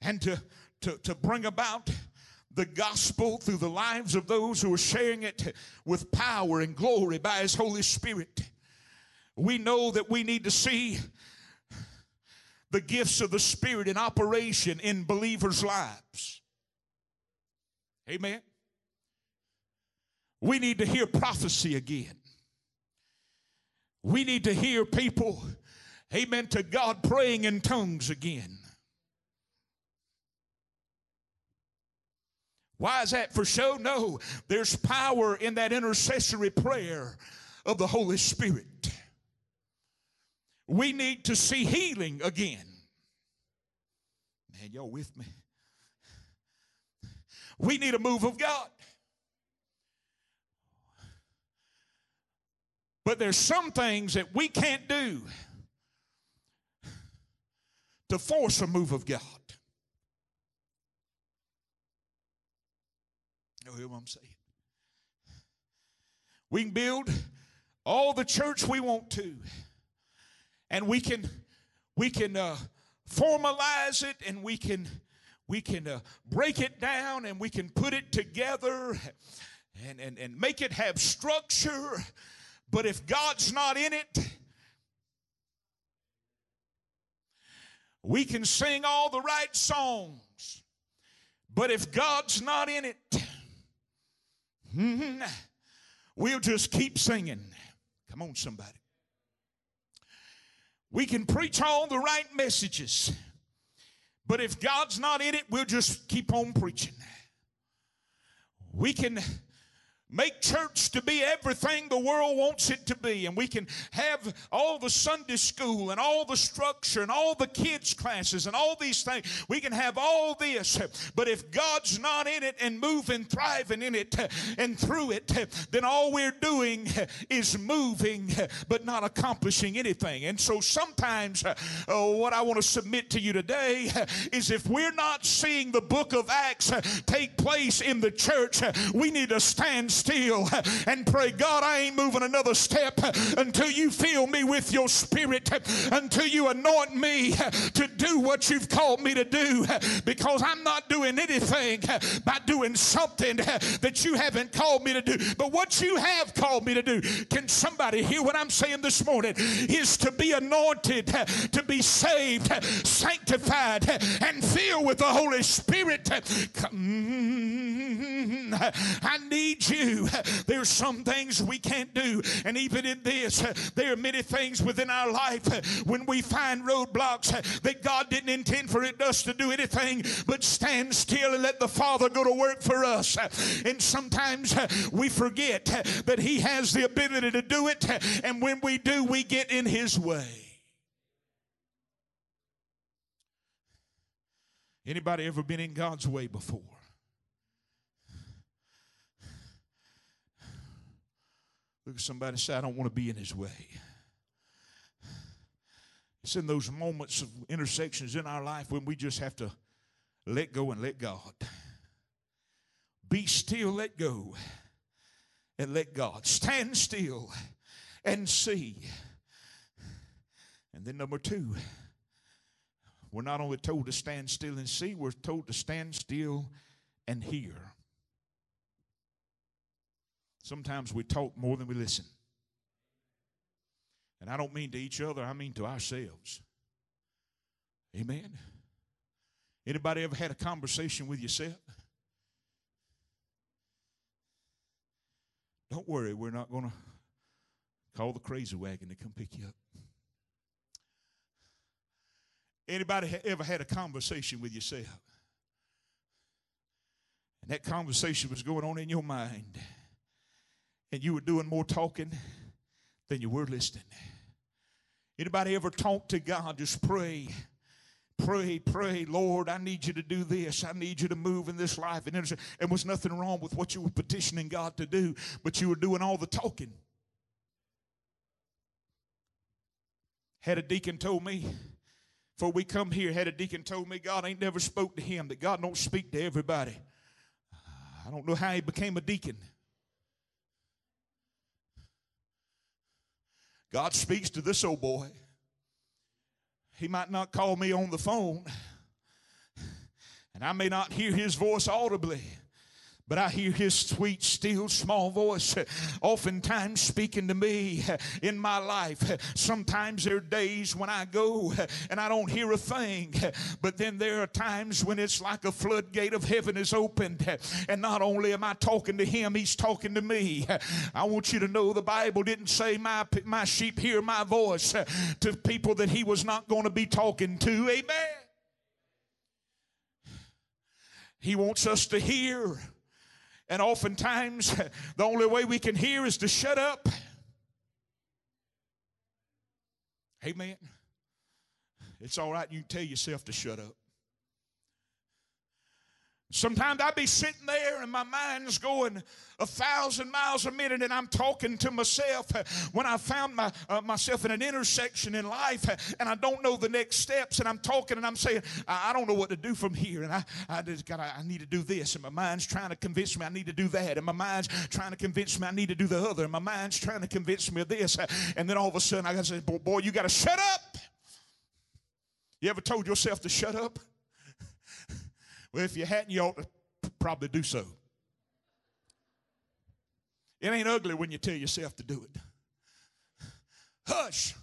and to, to, to bring about the gospel through the lives of those who are sharing it with power and glory by His Holy Spirit. We know that we need to see the gifts of the Spirit in operation in believers' lives. Amen. We need to hear prophecy again. We need to hear people, amen, to God praying in tongues again. Why is that for show? No, there's power in that intercessory prayer of the Holy Spirit. We need to see healing again. Man, y'all with me? We need a move of God. But there's some things that we can't do to force a move of God. You hear what I'm saying? We can build all the church we want to, and we can we can uh, formalize it, and we can we can uh, break it down and we can put it together and, and, and make it have structure. But if God's not in it, we can sing all the right songs. But if God's not in it, hmm, we'll just keep singing. Come on, somebody. We can preach all the right messages. But if God's not in it, we'll just keep on preaching. We can Make church to be everything the world wants it to be. And we can have all the Sunday school and all the structure and all the kids' classes and all these things. We can have all this. But if God's not in it and moving, thriving in it and through it, then all we're doing is moving but not accomplishing anything. And so sometimes uh, what I want to submit to you today is if we're not seeing the book of Acts take place in the church, we need to stand still and pray, God, I ain't moving another step until you fill me with your spirit, until you anoint me to do what you've called me to do, because I'm not doing anything by doing something that you haven't called me to do. But what you have called me to do, can somebody hear what I'm saying this morning? Is to be anointed, to be saved, sanctified, and filled with the Holy Spirit. I need you. There's some things we can't do. And even in this, there are many things within our life when we find roadblocks that God didn't intend for it us to do anything but stand still and let the Father go to work for us. And sometimes we forget that He has the ability to do it. And when we do, we get in His way. Anybody ever been in God's way before? Look at somebody say, I don't want to be in his way. It's in those moments of intersections in our life when we just have to let go and let God. Be still, let go, and let God. Stand still and see. And then, number two, we're not only told to stand still and see, we're told to stand still and hear. Sometimes we talk more than we listen. And I don't mean to each other, I mean to ourselves. Amen. Anybody ever had a conversation with yourself? Don't worry, we're not going to call the crazy wagon to come pick you up. Anybody ever had a conversation with yourself? And that conversation was going on in your mind and you were doing more talking than you were listening. Anybody ever talk to God? Just pray. Pray, pray, Lord, I need you to do this. I need you to move in this life. And there was nothing wrong with what you were petitioning God to do, but you were doing all the talking. Had a deacon told me, before we come here, had a deacon told me God ain't never spoke to him, that God don't speak to everybody. I don't know how he became a deacon. God speaks to this old boy. He might not call me on the phone, and I may not hear his voice audibly, but I hear his sweet, still, small voice oftentimes speaking to me in my life. Sometimes there are days when I go and I don't hear a thing, but then there are times when it's like a floodgate of heaven is opened. And not only am I talking to him, he's talking to me. I want you to know the Bible didn't say, My, my sheep hear my voice to people that he was not going to be talking to. Amen. He wants us to hear and oftentimes, the only way we can hear is to shut up. Amen. It's all right, you tell yourself to shut up. Sometimes I'd be sitting there and my mind's going a thousand miles a minute and I'm talking to myself when I found my, uh, myself in an intersection in life and I don't know the next steps and I'm talking and I'm saying, I, I don't know what to do from here and I, I just got I need to do this and my mind's trying to convince me I need to do that and my mind's trying to convince me I need to do the other and my mind's trying to convince me of this and then all of a sudden I got to say, boy, boy you got to shut up. You ever told yourself to shut up? Well, if you hadn't, you ought to probably do so. It ain't ugly when you tell yourself to do it. Hush.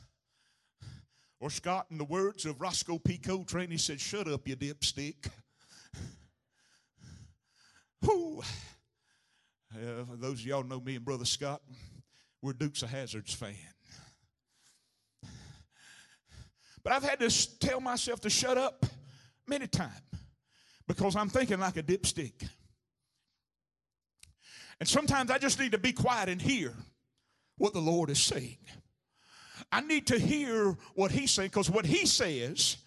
Or Scott, in the words of Rosco P. Coltrane, he said, Shut up, you dipstick. Whew. Uh, those of y'all know me and Brother Scott, we're Dukes of Hazzards fan. But I've had to tell myself to shut up many times because I'm thinking like a dipstick. And sometimes I just need to be quiet and hear what the Lord is saying. I need to hear what He's saying because what He says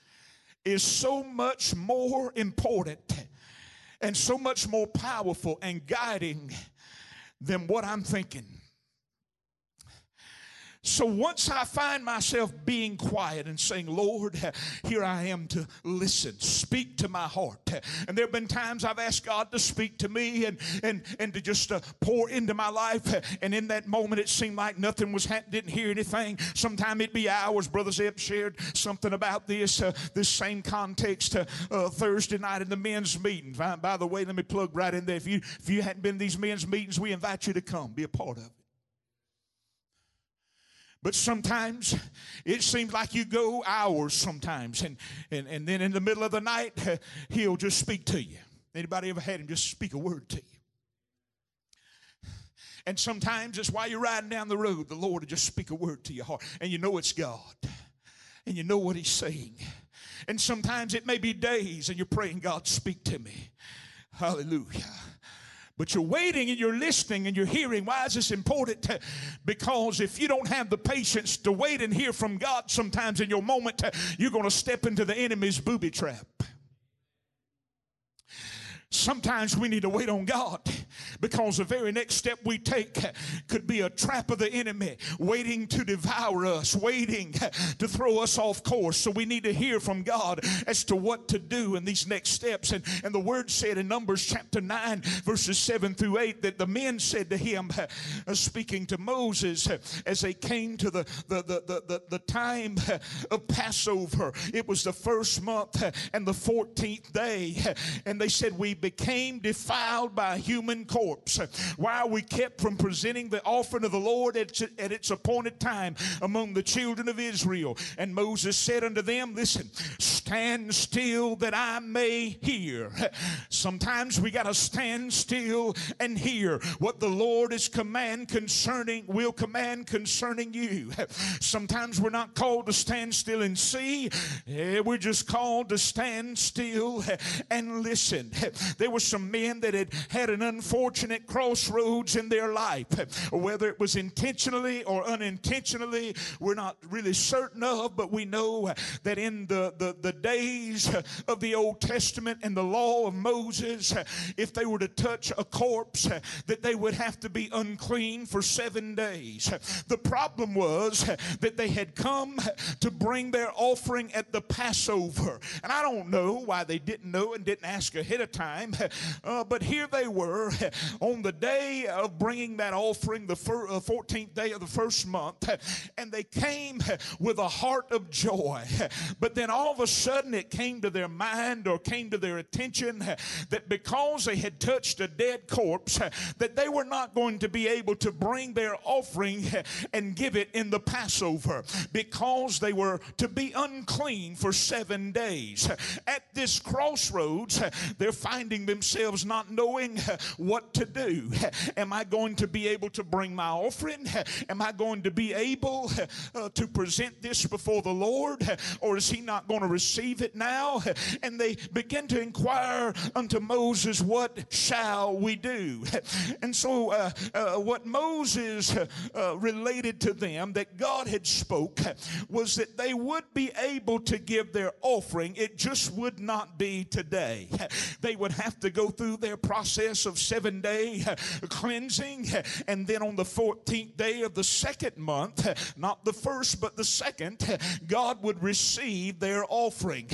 is so much more important and so much more powerful and guiding than what I'm thinking. So once I find myself being quiet and saying, Lord, here I am to listen, speak to my heart. And there have been times I've asked God to speak to me and, and, and to just uh, pour into my life. And in that moment, it seemed like nothing was happening, didn't hear anything. Sometime it'd be hours. Brother Zeb shared something about this, uh, this same context uh, uh Thursday night in the men's meeting. By, by, the way, let me plug right in there. If you, if you hadn't been these men's meetings, we invite you to come, be a part of it. But sometimes it seems like you go hours sometimes, and, and, and then in the middle of the night, he'll just speak to you. Anybody ever had him just speak a word to you? And sometimes it's while you're riding down the road, the Lord will just speak a word to your heart, and you know it's God, and you know what He's saying. And sometimes it may be days, and you're praying, God, speak to me. Hallelujah. But you're waiting and you're listening and you're hearing. Why is this important? Because if you don't have the patience to wait and hear from God sometimes in your moment, you're going to step into the enemy's booby trap. Sometimes we need to wait on God because the very next step we take could be a trap of the enemy waiting to devour us, waiting to throw us off course. So we need to hear from God as to what to do in these next steps. And, and the word said in Numbers chapter 9, verses 7 through 8, that the men said to him, uh, speaking to Moses, uh, as they came to the, the, the, the, the, the time of Passover, it was the first month and the 14th day. And they said, We became defiled by a human corpse. While we kept from presenting the offering of the Lord at, at its appointed time among the children of Israel. And Moses said unto them, Listen, stand still that I may hear. Sometimes we got to stand still and hear what the Lord is command concerning, will command concerning you. Sometimes we're not called to stand still and see, eh, we're just called to stand still and listen. There were some men that had had an unfortunate crossroads in their life, whether it was intentionally or unintentionally, we're not really certain of, but we know that in the, the, the days of the Old Testament and the law of Moses, if they were to touch a corpse, that they would have to be unclean for seven days. The problem was that they had come to bring their offering at the Passover. And I don't know why they didn't know and didn't ask ahead of time, uh, but here they were on the day of bringing that offering, the 14th uh, day of the first month, and they came with a heart of joy. But then all of a sudden it came to their mind or came to their attention that because they had touched a dead corpse, that they were not going to be able to bring their offering and give it in the Passover because they were to be unclean for seven days. At this crossroads, they're finding themselves not knowing what to do. Am I going to be able to bring my offering? Am I going to be able uh, to present this before the Lord? Or is he not going to receive it now? And they begin to inquire unto Moses, What shall we do? And so, uh, uh, what Moses uh, related to them that God had spoke was that they would be able to give their offering. It just would not be today. They would have to go through their process of seven day cleansing. And then on the 14th day of the second month, not the first, but the second, God would receive their offering.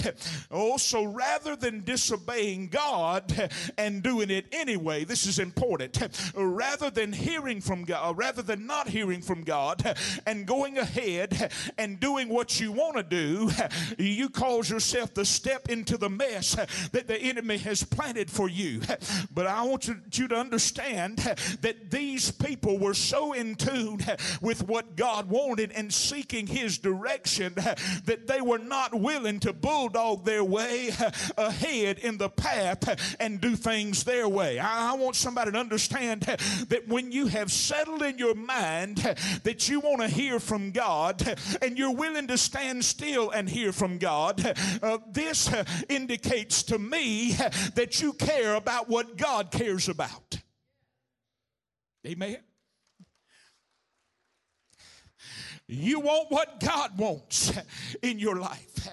Oh, so rather than disobeying God and doing it anyway, this is important. Rather than hearing from God, uh, rather than not hearing from God and going ahead and doing what you want to do, you cause yourself to step into the mess that the enemy has planted for you. But I want you to understand that these people were so in tune with what God wanted and seeking His direction that they were not willing to bulldog their way ahead in the path and do things their way. I want somebody to understand that when you have settled in your mind that you want to hear from God and you're willing to stand still and hear from God, uh, this indicates to me that you care about what God cares about. Amen. You want what God wants in your life.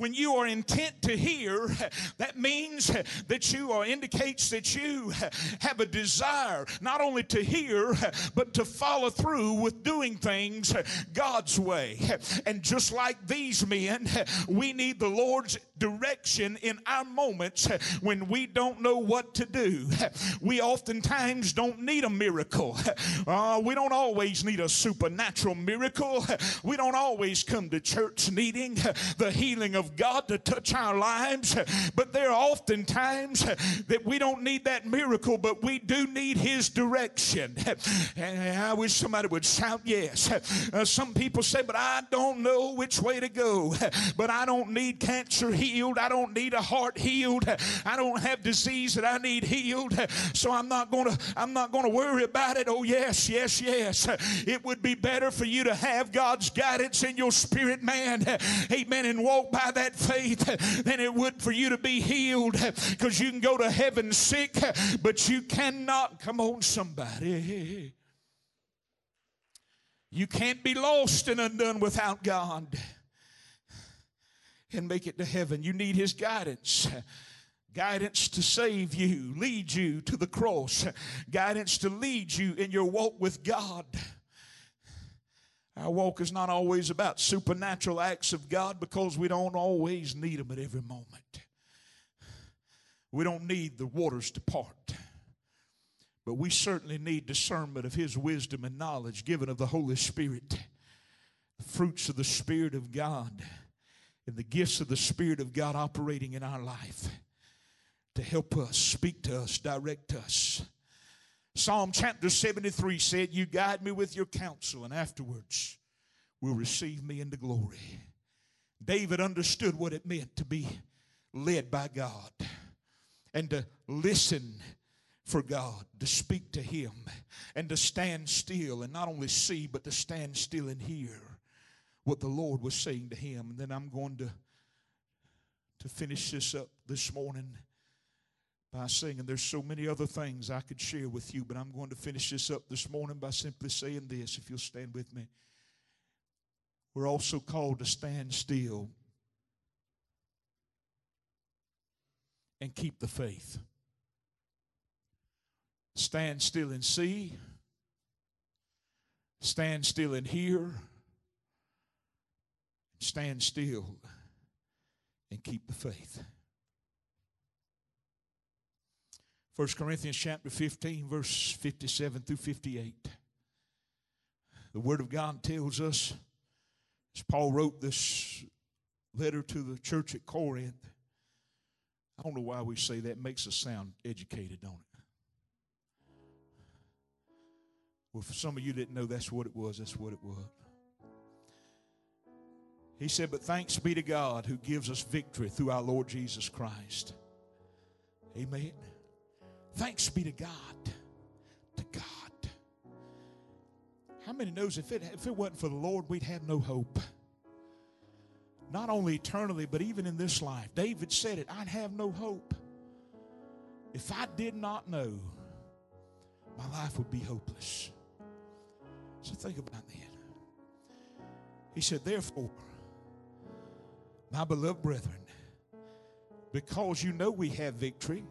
When you are intent to hear, that means that you are indicates that you have a desire not only to hear, but to follow through with doing things God's way. And just like these men, we need the Lord's direction in our moments when we don't know what to do. We oftentimes don't need a miracle. Uh, we don't always need a supernatural miracle. We don't always come to church needing the healing of God to touch our lives. But there are often times that we don't need that miracle, but we do need His direction. And I wish somebody would shout yes. Uh, some people say, but I don't know which way to go. But I don't need cancer healed. I don't need a heart healed. I don't have disease that I need healed. So I'm not to I'm not going to worry about it. Oh yes, yes, yes. It would be better for you to have God's guidance in your spirit man. Amen and walk by that faith than it would for you to be healed because you can go to heaven sick but you cannot come on somebody you can't be lost and undone without God and make it to heaven. You need His guidance. Guidance to save you, lead you to the cross, guidance to lead you in your walk with God. Our walk is not always about supernatural acts of God because we don't always need them at every moment. We don't need the waters to part. But we certainly need discernment of His wisdom and knowledge given of the Holy Spirit, the fruits of the Spirit of God, and the gifts of the Spirit of God operating in our life to help us, speak to us, direct us. Psalm chapter 73 said, You guide me with your counsel, and afterwards will receive me into glory. David understood what it meant to be led by God and to listen for God, to speak to Him, and to stand still and not only see, but to stand still and hear what the Lord was saying to him. And then I'm going to, to finish this up this morning by saying, and there's so many other things I could share with you, but I'm going to finish this up this morning by simply saying this, if you'll stand with me. We're also called to stand still and keep the faith. Stand still and see. Stand still and hear. Stand still and keep the faith. 1 Corinthians chapter 15, verse 57 through 58. The Word of God tells us, as Paul wrote this letter to the church at Corinth, I don't know why we say that. Makes us sound educated, don't it? Well, for some of you didn't know that's what it was, that's what it was. He said, But thanks be to God who gives us victory through our Lord Jesus Christ. Amen. Thanks be to God. To God. How many knows if it, if it wasn't for the Lord, we'd have no hope? Not only eternally, but even in this life. David said it I'd have no hope. If I did not know, my life would be hopeless. So think about that. He said, Therefore, my beloved brethren, because you know we have victory.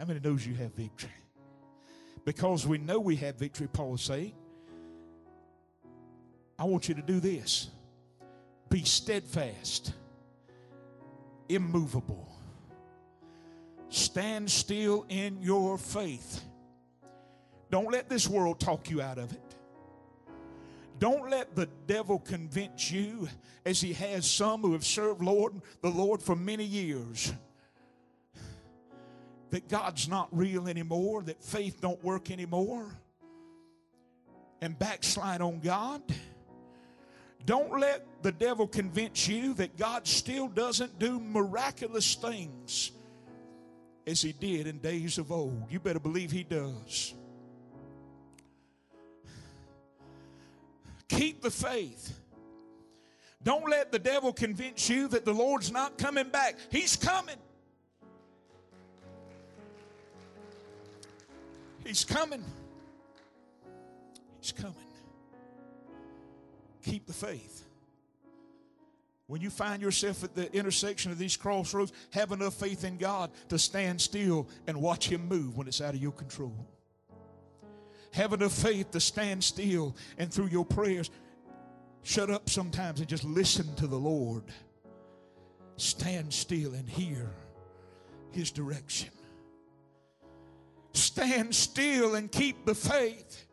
How many knows you have victory? Because we know we have victory, Paul is saying. I want you to do this. Be steadfast, immovable. Stand still in your faith. Don't let this world talk you out of it. Don't let the devil convince you, as he has some who have served Lord, the Lord for many years, that God's not real anymore, that faith don't work anymore, and backslide on God. Don't let the devil convince you that God still doesn't do miraculous things as he did in days of old. You better believe he does. Keep the faith. Don't let the devil convince you that the Lord's not coming back. He's coming. He's coming. He's coming. Keep the faith. When you find yourself at the intersection of these crossroads, have enough faith in God to stand still and watch Him move when it's out of your control. Have enough faith to stand still and through your prayers, shut up sometimes and just listen to the Lord. Stand still and hear His direction. Stand still and keep the faith.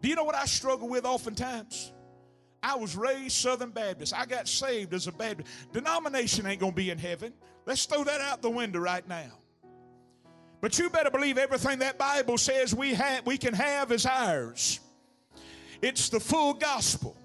Do you know what I struggle with oftentimes? I was raised Southern Baptist. I got saved as a Baptist. Denomination ain't going to be in heaven. Let's throw that out the window right now. But you better believe everything that Bible says we have we can have is ours. It's the full gospel.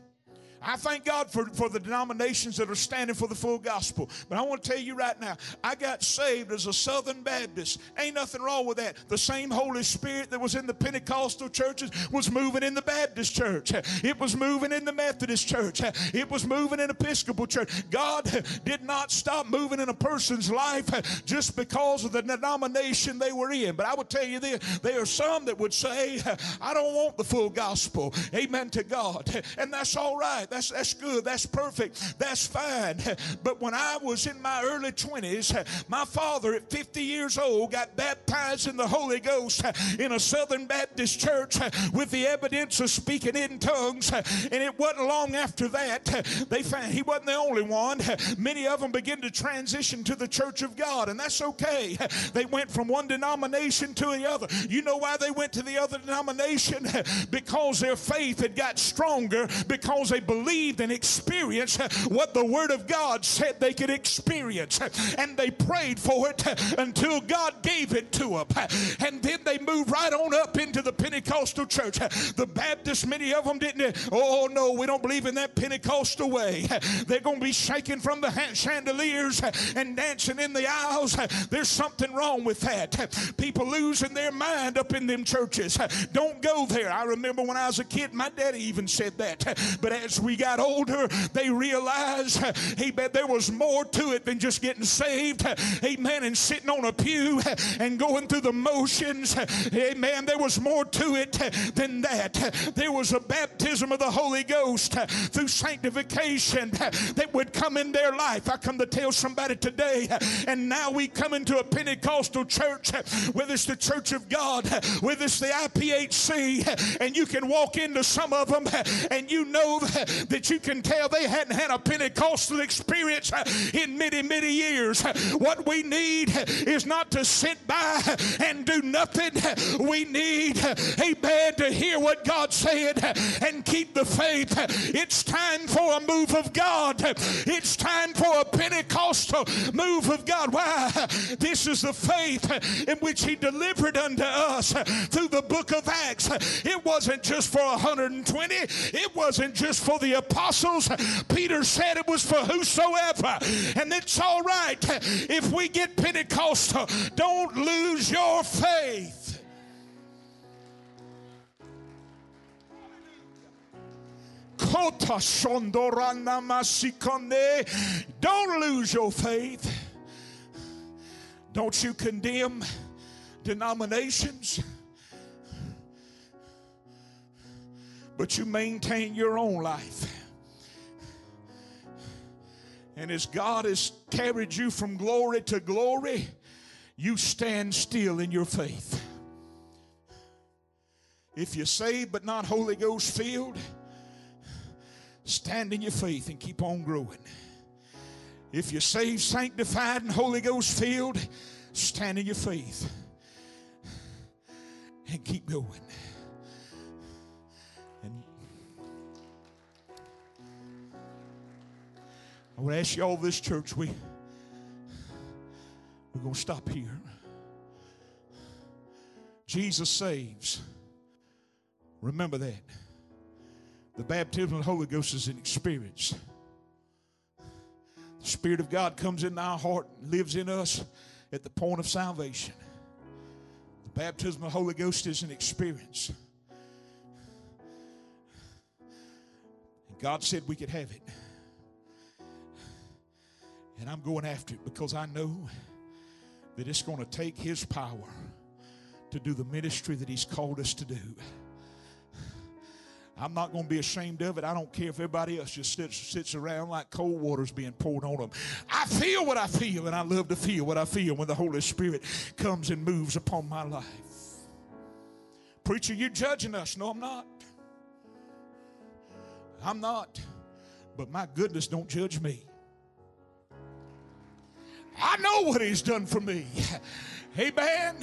I thank God for, for the denominations that are standing for the full gospel. But I want to tell you right now, I got saved as a Southern Baptist. Ain't nothing wrong with that. The same Holy Spirit that was in the Pentecostal churches was moving in the Baptist church. It was moving in the Methodist church. It was moving in Episcopal church. God did not stop moving in a person's life just because of the denomination they were in. But I would tell you this, there are some that would say, I don't want the full gospel. Amen to God. And that's all right. That's, that's good. That's perfect. That's fine. But when I was in my early 20s, my father at 50 years old got baptized in the Holy Ghost in a Southern Baptist church with the evidence of speaking in tongues. And it wasn't long after that, they found he wasn't the only one. Many of them began to transition to the church of God, and that's okay. They went from one denomination to the other. You know why they went to the other denomination? Because their faith had got stronger, because they believed believed and experienced what the Word of God said they could experience. And they prayed for it until God gave it to them. And then they moved right on up into the Pentecostal church. The Baptists, many of them didn't, oh no, we don't believe in that Pentecostal way. They're going to be shaking from the chandeliers and dancing in the aisles. There's something wrong with that. People losing their mind up in them churches. Don't go there. I remember when I was a kid, my daddy even said that. But as we got older, they realized, amen, there was more to it than just getting saved, amen, and sitting on a pew and going through the motions, amen. There was more to it than that. There was a baptism of the Holy Ghost through sanctification that would come in their life. I come to tell somebody today, and now we come into a Pentecostal church, whether it's the Church of God, whether it's the IPHC, and you can walk into some of them and you know that you can tell they hadn't had a Pentecostal experience in many, many years. What we need is not to sit by and do nothing. We need, amen, to hear what God said and keep the faith. It's time for a move of God. It's time for a Pentecostal move of God. Why? This is the faith in which He delivered unto us through the book of Acts. It wasn't just for 120, it wasn't just for the apostles. Peter said it was for whosoever. And it's all right if we get Pentecostal. Don't lose your faith. Don't lose your faith. Don't you condemn denominations, but you maintain your own life. And as God has carried you from glory to glory, you stand still in your faith. If you're saved but not Holy Ghost filled, stand in your faith and keep on growing. If you're saved, sanctified, and Holy Ghost filled, stand in your faith and keep going. I would ask you all this church, we we're going to stop here. Jesus saves. Remember that. The baptism of the Holy Ghost is an experience. The Spirit of God comes into our heart and lives in us at the point of salvation. The baptism of the Holy Ghost is an experience. And God said we could have it. And I'm going after it because I know that it's going to take His power to do the ministry that He's called us to do. I'm not going to be ashamed of it. I don't care if everybody else just sits, sits around like cold water's being poured on them. I feel what I feel, and I love to feel what I feel when the Holy Spirit comes and moves upon my life. Preacher, you're judging us. No, I'm not. I'm not. But my goodness, don't judge me. I know what He's done for me. Amen.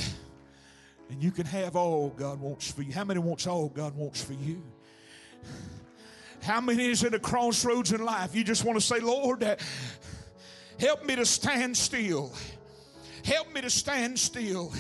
And you can have all God wants for you. How many wants all God wants for you? How many is at a crossroads in life? You just want to say, Lord, uh, help me to stand still. Help me to stand still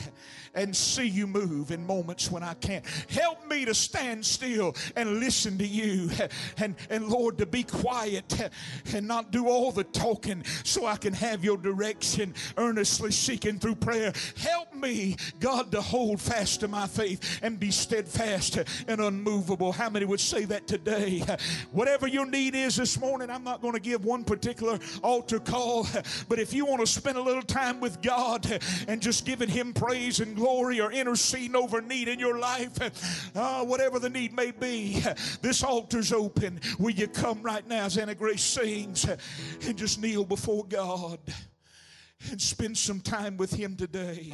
and see you move in moments when I can't. Help me to stand still and listen to you. And, and Lord, to be quiet and not do all the talking so I can have your direction, earnestly seeking through prayer. Help me, God, to hold fast to my faith and be steadfast and unmovable. How many would say that today? Whatever your need is this morning, I'm not going to give one particular altar call, but if you want to spend a little time with God and just giving Him praise and glory or interceding over need in your life, uh, whatever the need may be, this altar's open. Will you come right now as Anna Grace sings and just kneel before God and spend some time with Him today?